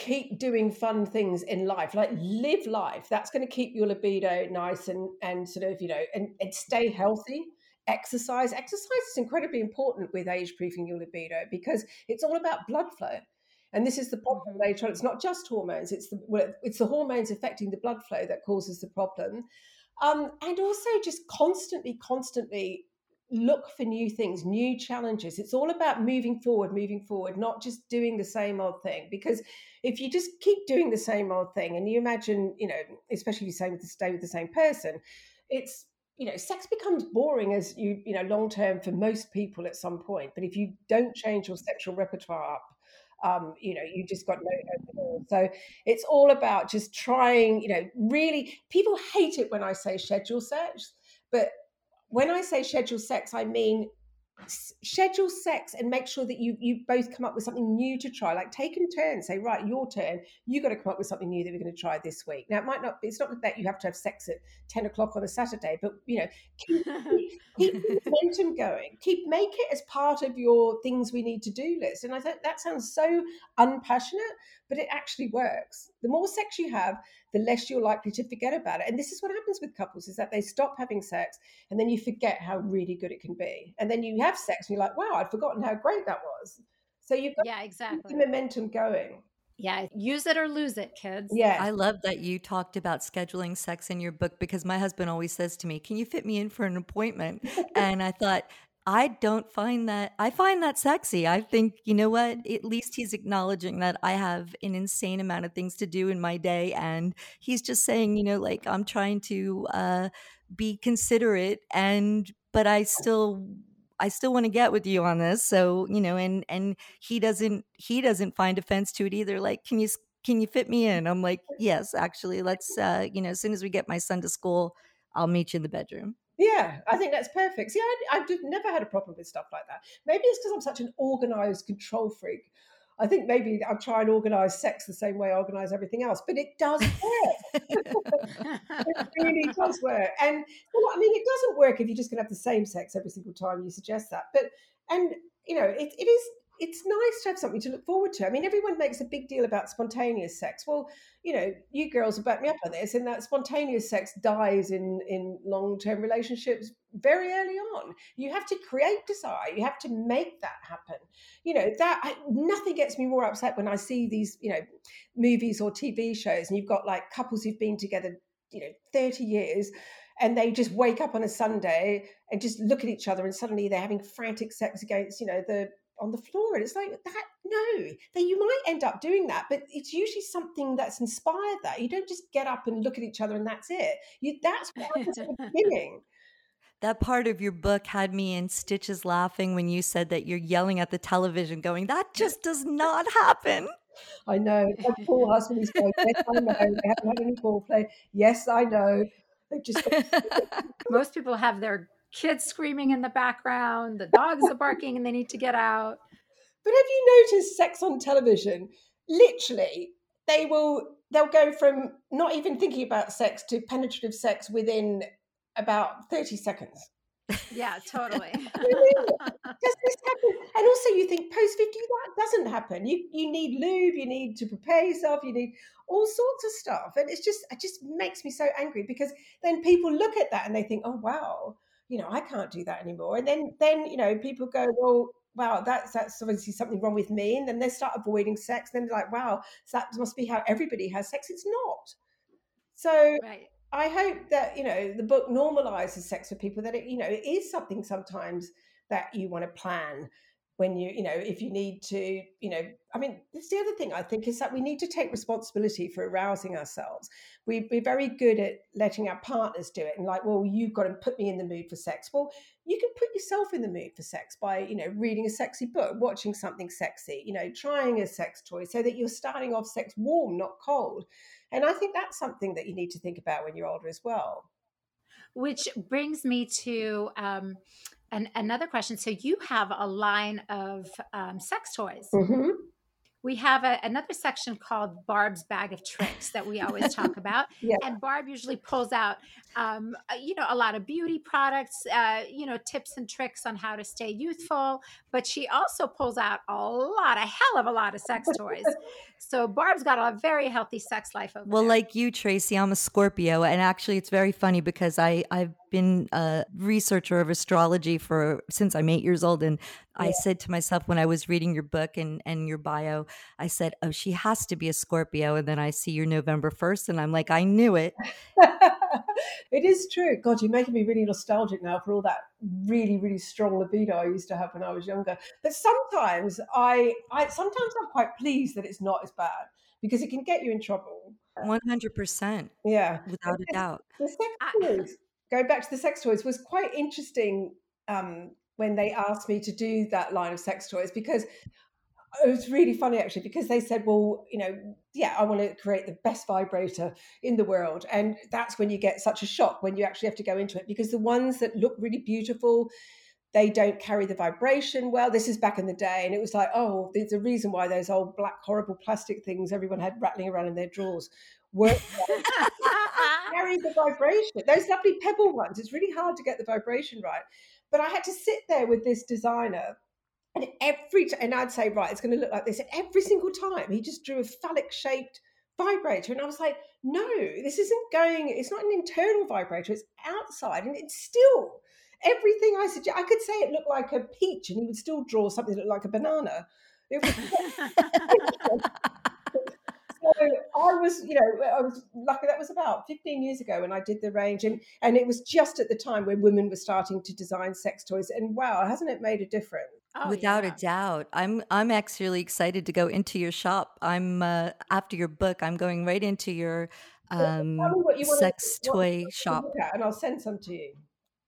keep doing fun things in life like live life that's going to keep your libido nice and and sort of you know and, and stay healthy exercise exercise is incredibly important with age proofing your libido because it's all about blood flow and this is the problem mm-hmm. later on. It's not just hormones; it's the well, it's the hormones affecting the blood flow that causes the problem. Um, and also just constantly, constantly look for new things, new challenges. It's all about moving forward, moving forward, not just doing the same old thing. Because if you just keep doing the same old thing, and you imagine, you know, especially if you stay with the, stay with the same person, it's you know, sex becomes boring as you, you know, long term for most people at some point. But if you don't change your sexual repertoire up, um, you know, you just got no. So it's all about just trying, you know, really, people hate it when I say schedule sex, but when I say schedule sex, I mean schedule sex and make sure that you you both come up with something new to try like take in turn say right your turn. You got to come up with something new that we're going to try this week. Now it might not be, it's not that you have to have sex at 10 o'clock on a saturday but you know keep, (laughs) keep momentum going. Keep make it as part of your things we need to do list. And i think that sounds so unpassionate but it actually works. The more sex you have the less you're likely to forget about it. And this is what happens with couples is that they stop having sex and then you forget how really good it can be. And then you have sex and you're like, wow, I'd forgotten how great that was. So you've got yeah, exactly. the momentum going. Yeah, use it or lose it, kids. Yeah. I love that you talked about scheduling sex in your book because my husband always says to me, Can you fit me in for an appointment? (laughs) and I thought, I don't find that I find that sexy. I think, you know what? At least he's acknowledging that I have an insane amount of things to do in my day and he's just saying, you know, like I'm trying to uh be considerate and but I still I still want to get with you on this. So, you know, and and he doesn't he doesn't find offense to it either. Like, can you can you fit me in? I'm like, yes, actually, let's uh, you know, as soon as we get my son to school, I'll meet you in the bedroom. Yeah, I think that's perfect. See, I, I've never had a problem with stuff like that. Maybe it's because I'm such an organized control freak. I think maybe I try and organize sex the same way I organize everything else, but it does work. (laughs) it really does work. And well, I mean, it doesn't work if you're just going to have the same sex every single time you suggest that. But, and, you know, it, it is it's nice to have something to look forward to. I mean, everyone makes a big deal about spontaneous sex. Well, you know, you girls have backed me up on this, and that spontaneous sex dies in in long term relationships very early on. You have to create desire. You have to make that happen. You know that I, nothing gets me more upset when I see these, you know, movies or TV shows, and you've got like couples who've been together, you know, thirty years, and they just wake up on a Sunday and just look at each other, and suddenly they're having frantic sex against, you know, the on the floor and it's like that no that you might end up doing that but it's usually something that's inspired that you don't just get up and look at each other and that's it you that's (laughs) part of the beginning that part of your book had me in stitches laughing when you said that you're yelling at the television going that just does not happen I know. (laughs) My poor husband is going, yes, I know. They haven't had any foreplay. Yes, I know. They just (laughs) most people have their kids screaming in the background, the dogs are barking and they need to get out. But have you noticed sex on television? Literally, they will they'll go from not even thinking about sex to penetrative sex within about 30 seconds. Yeah, totally. (laughs) (laughs) Does this happen? And also you think post 50 that doesn't happen. You you need lube, you need to prepare yourself, you need all sorts of stuff. And it's just it just makes me so angry because then people look at that and they think, oh wow, you know, I can't do that anymore. And then then, you know, people go, well, wow, that's that's obviously something wrong with me. And then they start avoiding sex. And Then they're like, wow, so that must be how everybody has sex. It's not. So right. I hope that, you know, the book normalizes sex for people, that it, you know, it is something sometimes that you want to plan when you you know if you need to you know i mean the other thing i think is that we need to take responsibility for arousing ourselves. We, we're very good at letting our partners do it and like well you've got to put me in the mood for sex. Well you can put yourself in the mood for sex by you know reading a sexy book watching something sexy you know trying a sex toy so that you're starting off sex warm not cold. And i think that's something that you need to think about when you're older as well. Which brings me to um, and another question. So you have a line of um, sex toys. Mm-hmm. We have a, another section called Barb's Bag of Tricks that we always talk (laughs) about. yeah. And Barb usually pulls out, um, uh, you know, a lot of beauty products, uh, you know, tips and tricks on how to stay youthful. But she also pulls out a lot, a hell of a lot of sex toys. (laughs) so Barb's got a very healthy sex life over Well, there. like you, Tracey, I'm a Scorpio. And actually, it's very funny because I, I've been a researcher of astrology for since I'm eight years old. And yeah. I said to myself when I was reading your book and, and your bio, I said, Oh, she has to be a Scorpio. And then I see you're November 1st, and I'm like, I knew it. (laughs) it is true. God, you're making me really nostalgic now for all that really, really strong libido I used to have when I was younger. But sometimes I, I sometimes I'm quite pleased that it's not as bad because it can get you in trouble. One hundred percent. Yeah, without a doubt. The sex going back to the sex toys, was quite interesting um, when they asked me to do that line of sex toys because it was really funny actually because they said, well, you know, yeah, I want to create the best vibrator in the world. And that's when you get such a shock when you actually have to go into it because the ones that look really beautiful, they don't carry the vibration well. This is back in the day. And it was like, oh, there's a reason why those old black, horrible plastic things everyone had rattling around in their drawers weren't (laughs) carry the vibration. Those lovely pebble ones, it's really hard to get the vibration right. But I had to sit there with this designer, and every t- and I'd say, right, it's going to look like this. And every single time, he just drew a phallic shaped vibrator, and I was like, no, this isn't going. It's not an internal vibrator. It's outside, and it's still everything I suggest. I could say it looked like a peach, and he would still draw something that looked like a banana. Was (laughs) (laughs) so I was, you know, I was lucky. That was about 15 years ago when I did the range, and and it was just at the time when women were starting to design sex toys. And wow, hasn't it made a difference? Oh, Without yeah. a doubt, I'm I'm actually excited to go into your shop. I'm uh, after your book. I'm going right into your um, you sex to, toy shop, and I'll send some to you.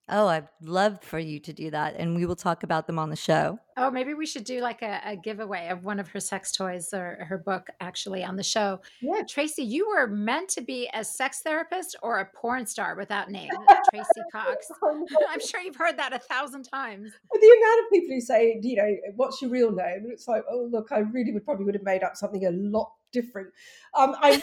Oh, I'd love for you to do that, and we will talk about them on the show. Oh, maybe we should do like a, a, giveaway of one of her sex toys or her book actually on the show. Yeah. Tracey, you were meant to be a sex therapist or a porn star without name, (laughs) Tracey Cox. Oh, (laughs) I'm sure you've heard that a thousand times. The amount of people who say, you know, what's your real name? And it's like, oh, look, I really would probably would have made up something a lot different. Um, I (laughs)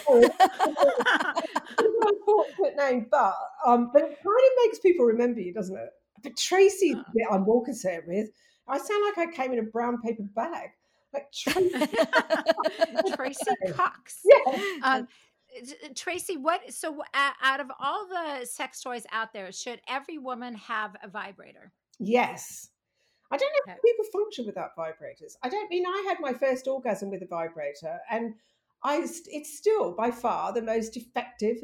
unfortunate name, but um, but it kind of makes people remember you, doesn't it? But Tracey, oh. I'm more concerned with I sound like I came in a brown paper bag. Like Tracey, (laughs) (laughs) Tracey Cox. Yeah. Um, Tracey, what? So, out of all the sex toys out there, should every woman have a vibrator? Yes. I don't know Okay. how people function without vibrators. I don't mean I had my first orgasm with a vibrator, and I it's still by far the most effective,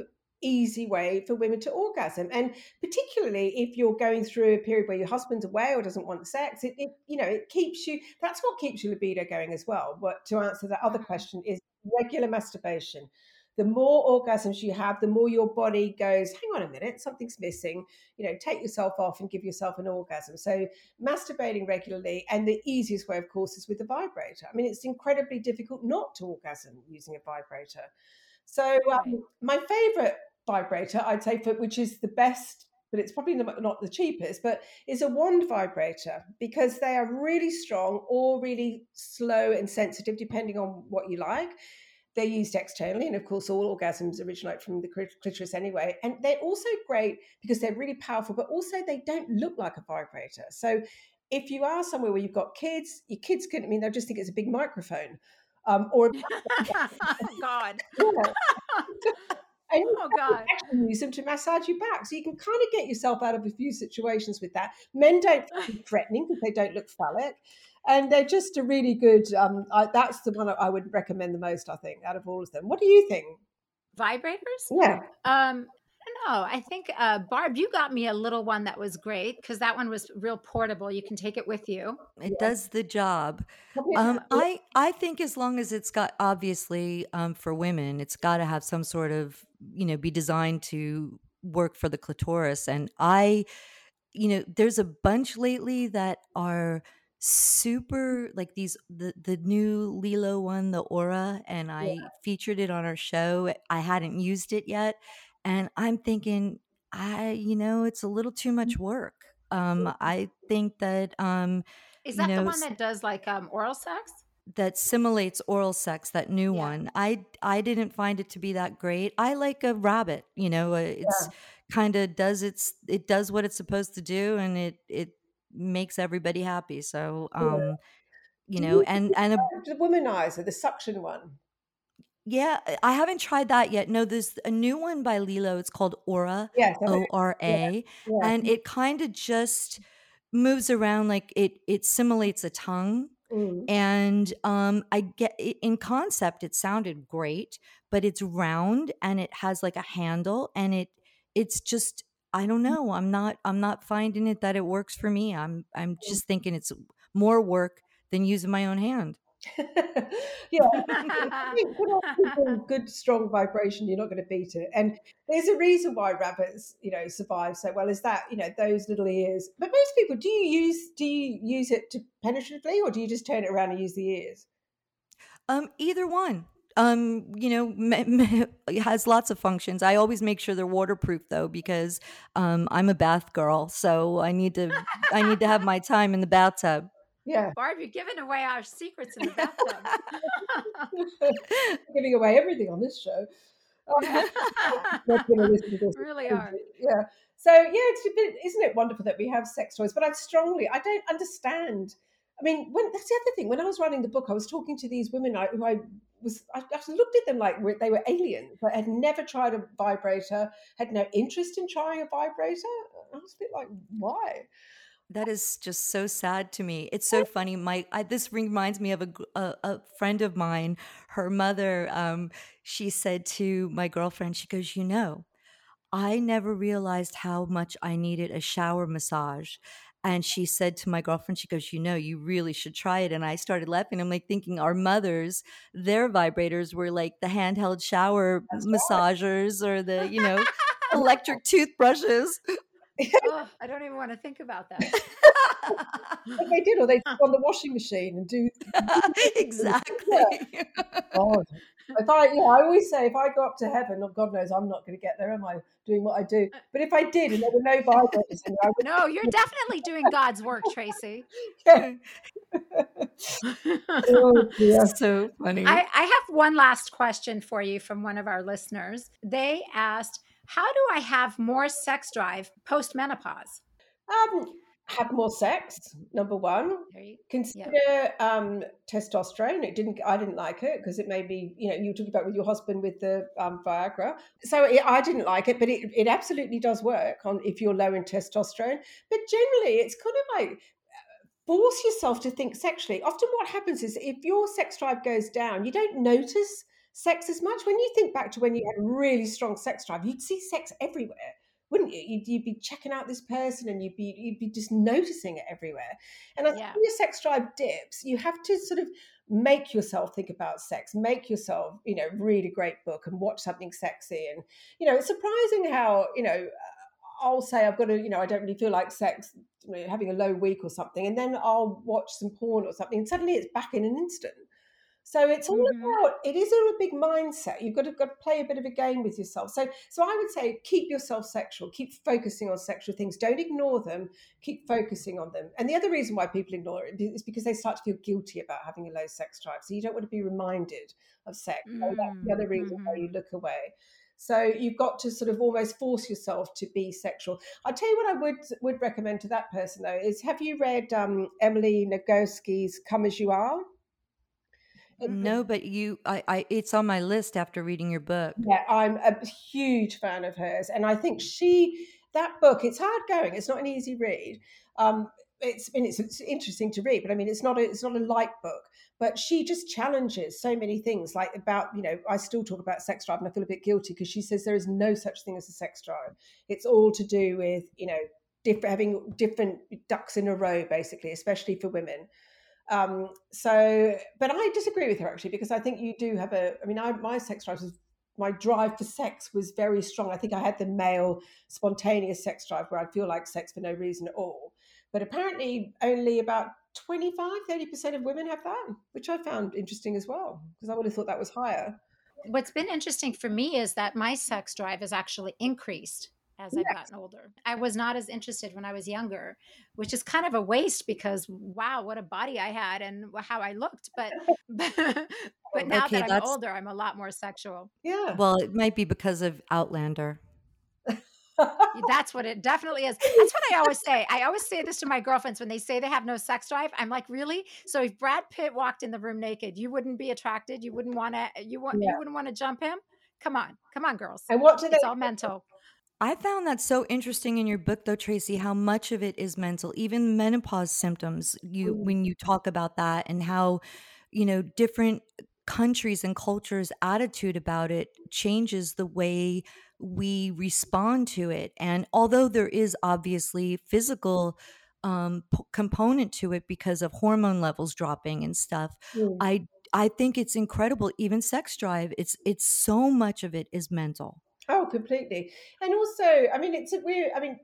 easy way for women to orgasm. And particularly if you're going through a period where your husband's away or doesn't want sex, it, it you know it keeps you. That's what keeps your libido going as well. But to answer that other question is regular masturbation. The more orgasms you have, the more your body goes, hang on a minute, something's missing. You know, take yourself off and give yourself an orgasm. So masturbating regularly and the easiest way of course is with a vibrator i mean it's incredibly difficult not to orgasm using a vibrator so um, my favorite vibrator i'd say for which is the best but it's probably not not the cheapest but is a wand vibrator because they are really strong or really slow and sensitive depending on what you like they're used externally and of course all orgasms originate from the clitoris anyway and they're also great because they're really powerful but also they don't look like a vibrator. So if you are somewhere where you've got kids your kids can i mean they'll just think it's a big microphone um, or (laughs) oh, God. (laughs) (laughs) and you Oh, God. actually use them to massage your back so you can kind of get yourself out of a few situations with that. Men don't it threatening because they don't look phallic and they're just a really good um, I, that's the one I- i would recommend the most i think out of all of them what do you think Vibrators? yeah Um, no, I think uh, Barb, you got me a little one that was great because that one was real portable. You can take it with you. It does the job. Um, I I think as long as it's got obviously um, for women, it's got to have some sort of you know be designed to work for the clitoris. And I, you know, there's a bunch lately that are super like these the the new Lelo one, the Ora, and I featured it on our show. I hadn't used it yet, and I'm thinking, I you know, it's a little too much work. Um, I think that um, Is You that the one that does like um, oral sex? that simulates oral sex that new Yeah. one i i didn't find it to be that great i like a rabbit you know uh, it's kind of does its it does what it's supposed to do and it it makes everybody happy so Yeah. um you know and and a, the womanizer the suction one yeah i haven't tried that yet no there's a new one by lelo it's called ora yes o-r-a and it kind of just moves around like it it simulates a tongue Mm. and um i get it, in concept it sounded great but it's round and it has like a handle and it it's just i don't know i'm not i'm not finding it that it works for me i'm i'm just thinking it's more work than using my own hand (laughs) yeah, good, good strong vibration. You're not going to beat it, and there's a reason why rabbits, you know, survive so well. Is that you know those little ears? But most people, do you use do you use it to penetratively, or do you just turn it around and use the ears? um either one um you know (laughs) me- me- it has lots of functions i always make sure they're waterproof though because um i'm a bath girl so i need to i need to have my (laughs) time in the bathtub Yeah, Barb, you're giving away our secrets in the bathtub. (laughs) giving away everything on this show. Um, not gonna listen to this. really are. Yeah. So yeah, it's a bit, isn't it wonderful that we have sex toys? But I strongly, I don't understand. I mean, when that's the other thing. When I was writing the book, I was talking to these women I, who I was, I, I looked at them like they were aliens. I had never tried a vibrator, had no interest in trying a vibrator. I was a bit like, why? That is just so sad to me. It's so funny. My I, this reminds me of a, a a friend of mine. Her mother, um, she said to my girlfriend, she goes, "You know, I never realized how much I needed a shower massage." And she said to my girlfriend, she goes, You know, you really should try it. And I started laughing. I'm like thinking our mothers, their vibrators were like the handheld shower That's right. massagers or the, you know, (laughs) electric toothbrushes. oh, I don't even want to think about that. (laughs) They did, or they on the washing machine and do. (laughs) exactly. God. If I, yeah, I always say if I go up to heaven, oh God knows I'm not going to get there, am I? Doing what I do, but if I did and there were no (laughs) vibrators in there, I would No, you're definitely doing God's work, Tracey. (laughs) Yeah. (laughs) Oh, dear. so funny. I, I have one last question for you from one of our listeners. They asked, How do I have more sex drive post menopause? Um, have more sex number one. Consider yeah. um, testosterone. It didn't i didn't like it because it made me you know you talked about with your husband with the um, viagra. So it, i didn't like it but it, it absolutely does work on if you're low in testosterone. But generally it's kind of like force yourself to think sexually. Often what happens is if your sex drive goes down you don't notice sex as much. When you think back to when you had really strong sex drive you'd see sex everywhere wouldn't you? You'd, you'd, be checking out this person and you'd be you'd be just noticing it everywhere. And I think when your sex drive dips, you have to sort of make yourself think about sex, make yourself, you know, read a great book and watch something sexy. And, you know, it's surprising how, you know, uh, I'll say I've got to, you know, I don't really feel like sex, having a low week or something, and then I'll watch some porn or something, and suddenly it's back in an instant. So it's all mm-hmm. about it is all a big mindset. You've got to, got to play a bit of a game with yourself. So so I would say keep yourself sexual, keep focusing on sexual things. Don't ignore them. Keep focusing on them. And the other reason why people ignore it is because they start to feel guilty about having a low sex drive. So you don't want to be reminded of sex. Mm-hmm. So that's the other reason why you mm-hmm. look away. So you've got to sort of almost force yourself to be sexual. I'll tell you what I would would recommend to that person though is have you read um, Emily Nagoski's "Come as You Are"? No, but you, I, I, it's on my list after reading your book. Yeah, I'm a huge fan of hers, and I think she, that book, it's hard going. It's not an easy read. Um, it's, and it's, it's interesting to read, but I mean, it's not a, it's not a light book. But she just challenges so many things, like about you know, I still talk about sex drive, and I feel a bit guilty because she says there is no such thing as a sex drive. It's all to do with you know, different having different ducks in a row, basically, especially for women. Um, so, but I disagree with her actually because I think you do have a. I mean, I, my sex drive was my drive for sex was very strong. I think I had the male spontaneous sex drive where I'd feel like sex for no reason at all. But apparently, only about 25, 30% of women have that, which I found interesting as well because I would have thought that was higher. What's been interesting for me is that my sex drive has actually increased as yes. I've gotten older. I was not as interested when I was younger, which is kind of a waste because wow, what a body I had and how I looked. But (laughs) (laughs) but, but now okay, that I'm older, I'm a lot more sexual. Yeah. Well, it might be because of Outlander. That's what it definitely is. That's what I always say. I always say this to my girlfriends when they say they have no sex drive. I'm like, really? So if Brad Pitt walked in the room naked, you wouldn't be attracted. You wouldn't want to. You want. Yeah. You wouldn't want to jump him. Come on, come on, girls. And what do they? It's all mental. I found that so interesting in your book though Tracey how much of it is mental even menopause symptoms you mm. when you talk about that and how you know different countries and cultures attitude about it changes the way we respond to it and although there is obviously physical um, p- component to it because of hormone levels dropping and stuff mm. i i think it's incredible even sex drive it's it's so much of it is mental Oh, completely. And also, I mean, it's a weird, I mean,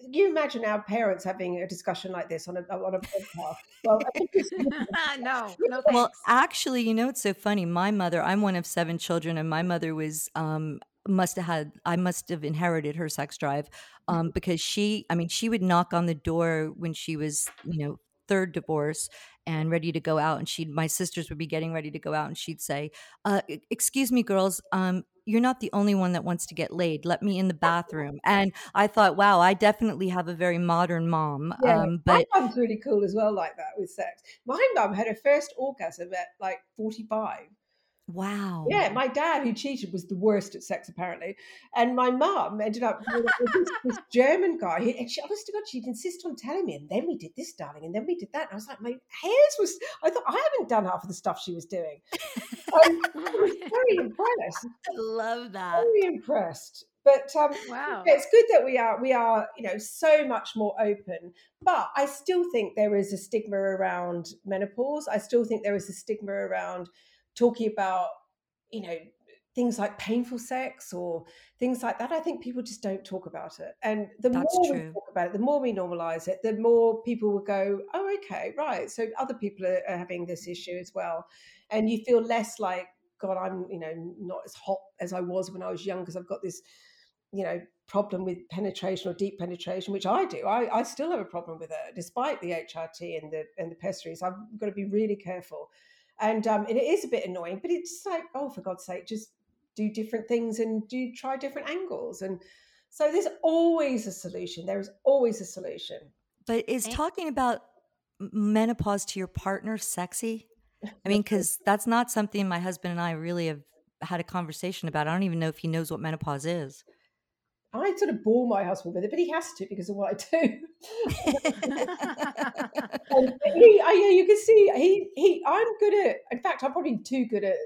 you imagine our parents having a discussion like this on a on a podcast. Well, (laughs) (laughs) no, no. Well, actually, you know, it's so funny. My mother, I'm one of seven children, and my mother was um, must have had I must have inherited her sex drive um, because she I mean she would knock on the door when she was you know third divorce and ready to go out and she my sisters would be getting ready to go out and she'd say uh, excuse me girls um, you're not the only one that wants to get laid. Let me in the bathroom. And I thought, wow, I definitely have a very modern mom. Yeah, um, but my mom's really cool as well, like that with sex. My mom had her first orgasm at like 45. Wow. Yeah, my dad, who cheated, was the worst at sex apparently, and my mum ended up with this, this, German guy. He, and she, honest to God, she'd insist on telling me, and then we did this, darling, and then we did that. And I was like, my hairs was. I thought I haven't done half of the stuff she was doing. Um, (laughs) I was very impressed. I love that. Very impressed. But um, wow. it's good that we are we are you know so much more open. But I still think there is a stigma around menopause. I still think there is a stigma around talking about, you know, things like painful sex or things like that. I think people just don't talk about it. And the That's more true. we talk about it, the more we normalize it, the more people will go, oh, okay, right. So other people are, are having this issue as well. And you feel less like, God, I'm, you know, not as hot as I was when I was young because I've got this, you know, problem with penetration or deep penetration, which I do. I, I still have a problem with it, despite the HRT and the and the pessaries. I've got to be really careful and um, and it is a bit annoying, but it's like, oh, for God's sake, just do different things and do try different angles. And so there's always a solution. There is always a solution. But is talking about menopause to your partner sexy? I mean, (laughs) because that's not something my husband and I really have had a conversation about. I don't even know if he knows what menopause is. I sort of bore my husband with it, but he has to because of what I do. (laughs) and he, I, yeah, you can see he, he. I'm good at. In fact, I'm probably too good at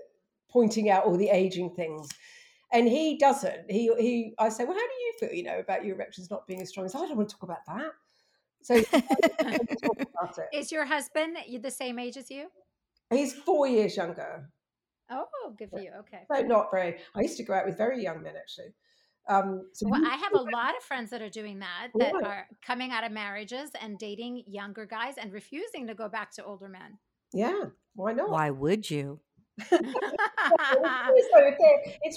pointing out all the aging things, and he doesn't. He, he. I say, well, how do you feel? You know, about your erections not being as strong. So I don't want to talk about that. So, (laughs) about is your husband the same age as you? He's four years younger. Oh, good for you. Okay. So not very. I used to go out with very young men actually. Um, so well, I have a (laughs) lot of friends that are doing that, that yeah. are coming out of marriages and dating younger guys and refusing to go back to older men. Yeah, why not? Why would you? (laughs) it's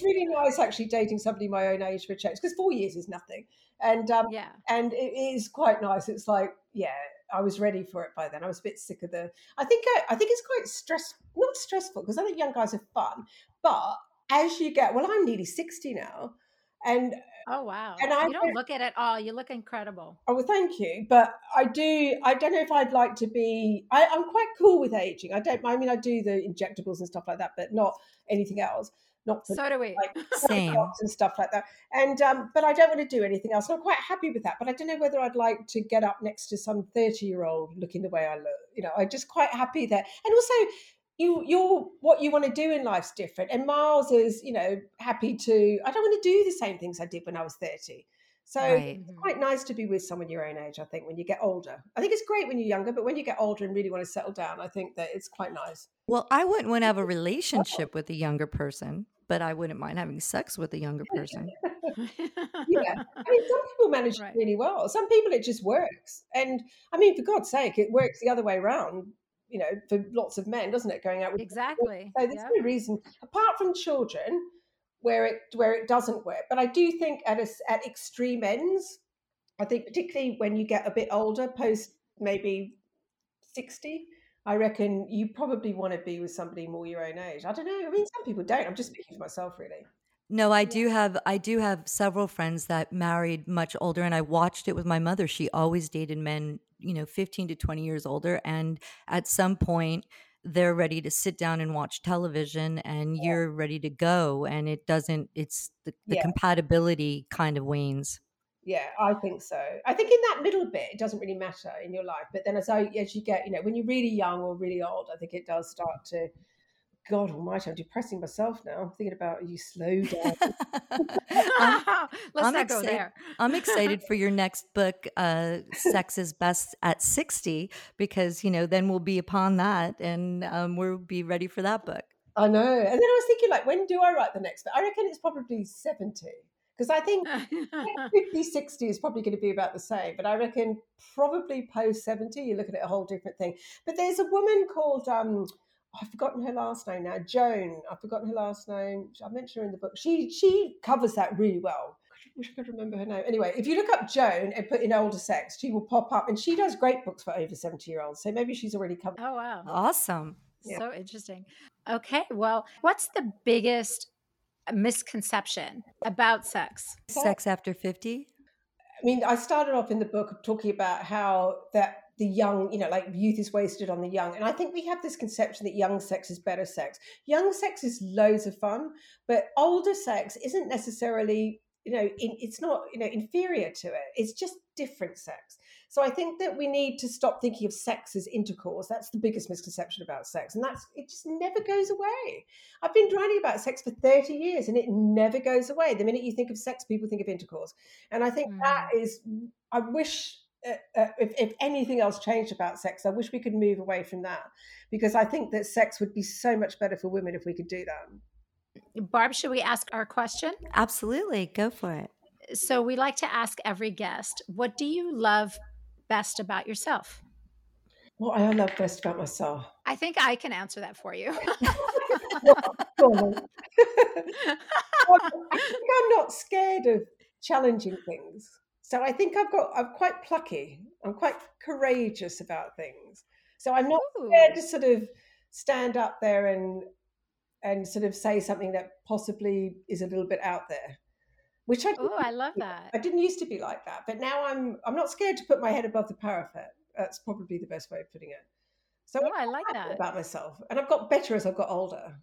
really nice actually dating somebody my own age for a change because four years is nothing, and um, yeah, and it is quite nice. It's like yeah, I was ready for it by then. I was a bit sick of the. I think I, I think it's quite stress, not stressful because I think young guys are fun, but as you get well, I'm nearly sixty now, and oh wow, and I you don't look at it all. You look incredible. Oh well, thank you. But I do. I don't know if I'd like to be. I, I'm quite cool with aging. I don't. I mean, I do the injectables and stuff like that, but not anything else not so do we like (laughs) same and stuff like that and um but i don't want to do anything else i'm quite happy with that but i don't know whether i'd like to get up next to some 30 year old looking the way i look you know i'm just quite happy that and also you you're what you want to do in life's different and miles is you know happy to i don't want to do the same things i did when i was 30 so right. it's mm-hmm. quite nice to be with someone your own age i think when you get older i think it's great when you're younger but when you get older and really want to settle down i think that it's quite nice well i wouldn't want to have a (laughs) relationship with a younger person but I wouldn't mind having sex with a younger person. (laughs) (laughs) yeah. I mean, some people manage right. really well. Some people it just works. And I mean, for God's sake, it works the other way around, you know, for lots of men, doesn't it? Going out with Exactly. So there's yeah. no reason, apart from children, where it where it doesn't work. But I do think at a, at extreme ends, I think particularly when you get a bit older, post maybe 60, I reckon you probably want to be with somebody more your own age. I don't know. I mean, some people don't. I'm just speaking for myself, really. No, I do have I do have several friends that married much older and I watched it with my mother. She always dated men, you know, 15 to 20 years older and at some point they're ready to sit down and watch television and yeah. you're ready to go and it doesn't it's the, the yeah. compatibility kind of wanes. Yeah, I think so. I think in that middle bit, it doesn't really matter in your life. But then as I, as you get, you know, when you're really young or really old, I think it does start to. God Almighty, I'm depressing myself now. I'm thinking about you slow (laughs) down. I'm, (laughs) Let's I'm not go there. I'm excited for your (laughs) next book, uh, "Sex is Best at 60," because you know then we'll be upon that, and um, we'll be ready for that book. I know. And then I was thinking, like, when do I write the next book? I reckon it's probably 70 because I think 50, 60 is probably going to be about the same. But I reckon probably post 70, you're looking at a whole different thing. But there's a woman called, um, I've forgotten her last name now, Joan. I've forgotten her last name. I mentioned her in the book. She she covers that really well. I wish I could remember her name. Anyway, if you look up Joan and put in older sex, she will pop up, and she does great books for over seventy year olds. So maybe she's already covered. Oh wow, awesome! Yeah. So interesting. Okay, well, what's the biggest misconception about sex? Sex after 50? I mean, I started off in the book talking about how that the young, you know, like youth is wasted on the young. And I think we have this conception that young sex is better sex. Young sex is loads of fun, but older sex isn't necessarily, you know, in, it's not, you know, inferior to it. It's just different sex. So I think that we need to stop thinking of sex as intercourse. That's the biggest misconception about sex. And that's it just never goes away. I've been writing about sex for 30 years and it never goes away. The minute you think of sex, people think of intercourse. And I think mm. that is, I wish uh, uh, if, if, anything else changed about sex, I wish we could move away from that because I think that sex would be so much better for women if we could do that. Barb, should we ask our question? Absolutely. Go for it. So, we like to ask every guest, what do you love best about yourself? What I love best about myself. I think I can answer that for you. (laughs) (laughs) I think I'm not scared of challenging things. So I think I've got I'm quite plucky. I'm quite courageous about things. So I'm not Ooh. scared to sort of stand up there and and sort of say something that possibly is a little bit out there. which I oh, I love that. I didn't used to be like that, but now I'm I'm not scared to put my head above the parapet. That's probably the best way of putting it. So oh, I like that about myself, and I've got better as I've got older.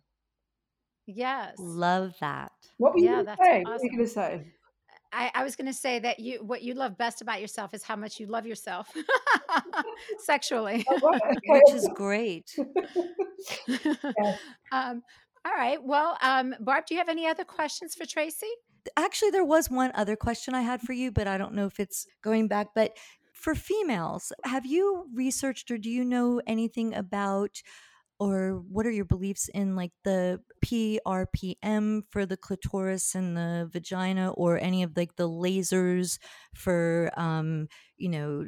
Yes, love that. What were you yeah, going to say? Awesome. What were you going to say? I, I, was going to say that you what you love best about yourself is how much you love yourself (laughs) sexually, oh, right. (laughs) okay. which is great. (laughs) yeah. um, all right. Well, um, Barb, do you have any other questions for Tracey? Actually, there was one other question I had for you, but I don't know if it's going back. But for females, have you researched or do you know anything about? Or what are your beliefs in like the PRPM for the clitoris and the vagina or any of like the lasers for um you know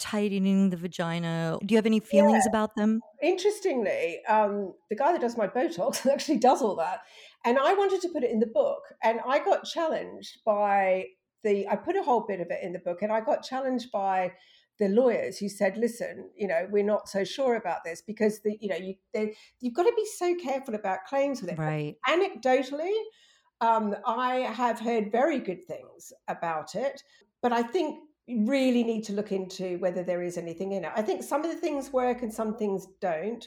tightening the vagina do you have any feelings yeah. about them interestingly um the guy that does my botox (laughs) actually does all that and i wanted to put it in the book and i got challenged by the i put a whole bit of it in the book and i got challenged by the lawyers who said, "Listen, you know, we're not so sure about this because the, you know, you you've got to be so careful about claims with it." Right. Anecdotally, um, I have heard very good things about it, but I think you really need to look into whether there is anything in it. I think some of the things work and some things don't.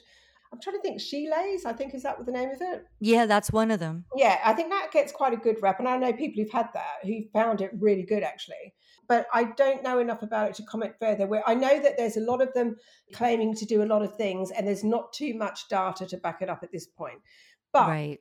I'm trying to think. She-Lays, I think, is that what the name of it? Yeah, that's one of them. Yeah, I think that gets quite a good rep, and I know people who've had that who found it really good actually but I don't know enough about it to comment further. Where I know that there's a lot of them claiming to do a lot of things, and there's not too much data to back it up at this point. But right.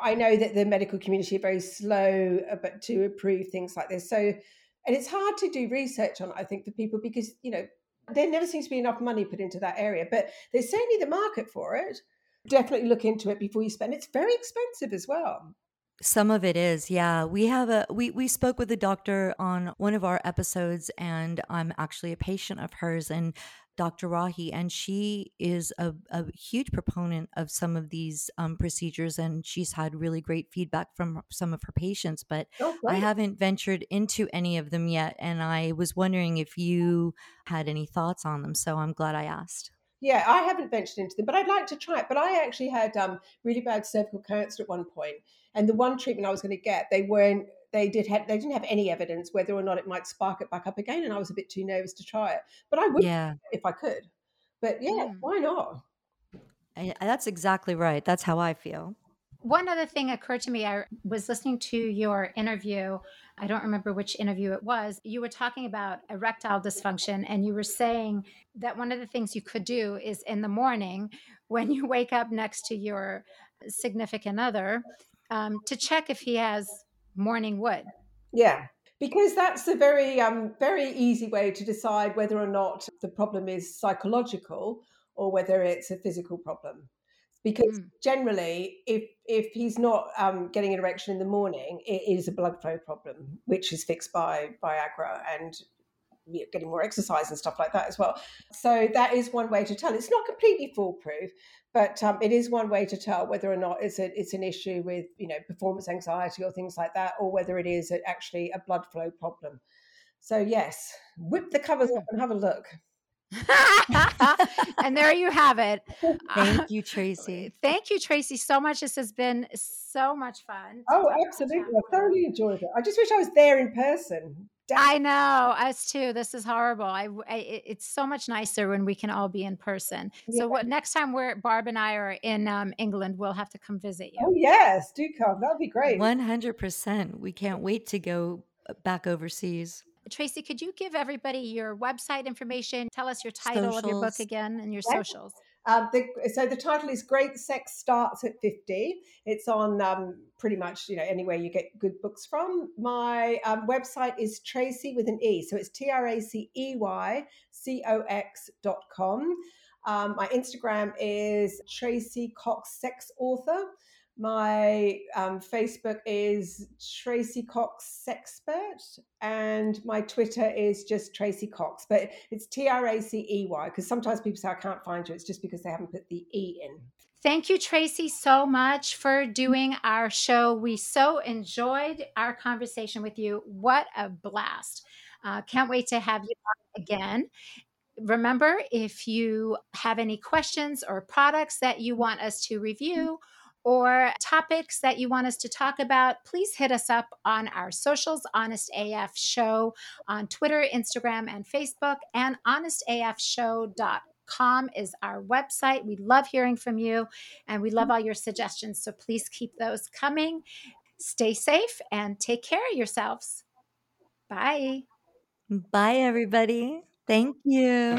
I know that the medical community are very slow uh, but to approve things like this. So, and it's hard to do research on, I think, for people because you know there never seems to be enough money put into that area. But there's certainly the market for it. Definitely look into it before you spend. It's very expensive as well. Some of it is, yeah. We have a we we spoke with a doctor on one of our episodes, and I'm actually a patient of hers, and Dr. Rahi, and she is a, a huge proponent of some of these um, procedures, and she's had really great feedback from some of her patients. But oh, I haven't ventured into any of them yet, and I was wondering if you had any thoughts on them. So I'm glad I asked. Yeah, I haven't ventured into them, but I'd like to try it. But I actually had um, really bad cervical cancer at one point, and the one treatment I was going to get, they weren't. They did have. They didn't have any evidence whether or not it might spark it back up again, and I was a bit too nervous to try it. But I would, yeah. if I could. But yeah, mm. why not? that's exactly right. That's how I feel. One other thing occurred to me. I was listening to your interview. I don't remember which interview it was. You were talking about erectile dysfunction, and you were saying that one of the things you could do is in the morning when you wake up next to your significant other um, to check if he has morning wood. Yeah, because that's a very um, very easy way to decide whether or not the problem is psychological or whether it's a physical problem because mm. generally if if he's not um, getting an erection in the morning it is a blood flow problem which is fixed by viagra and you know, getting more exercise and stuff like that as well. So that is one way to tell. It's not completely foolproof but um, it is one way to tell whether or not it's a, it's an issue with you know performance anxiety or things like that or whether it is actually a blood flow problem. So yes whip the covers up and have a look (laughs) and there you have it. (laughs) Thank you, Tracey. Thank you, Tracey, so much. This has been so much fun. Oh, absolutely. I thoroughly enjoyed it. I just wish I was there in person. I know, us too. This is horrible. I, I, it's so much nicer when we can all be in person. Yeah. So, what next time we're Barb and I are in um, England, we'll have to come visit you. Oh yes, do come. That'd be great. One hundred percent. We can't wait to go back overseas. Tracey, could you give everybody your website information? Tell us your title socials. of your book again and your socials. Um, the, so the title is Great Sex Starts at 50. It's on um, pretty much you know anywhere you get good books from. My um, website is Tracey with an E, so it's T R A C E Y C O X dot com. Um, my Instagram is Tracey Cox Sex Author. My um, Facebook is Tracey Cox Sexpert, and my Twitter is just Tracey Cox, but it's T R A C E Y because sometimes people say I can't find you. It's just because they haven't put the E in. Thank you, Tracey, so much for doing our show. We so enjoyed our conversation with you. What a blast! Uh, can't wait to have you on again. Remember, if you have any questions or products that you want us to review, or topics that you want us to talk about, please hit us up on our socials, Honest AF Show on Twitter, Instagram, and Facebook, and honestafshow.com is our website. We love hearing from you and we love all your suggestions. So please keep those coming. Stay safe and take care of yourselves. Bye. Bye, everybody. Thank you.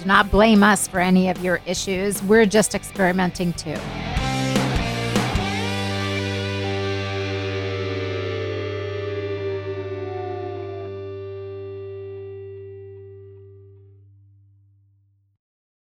Do not blame us for any of your issues. We're just experimenting too.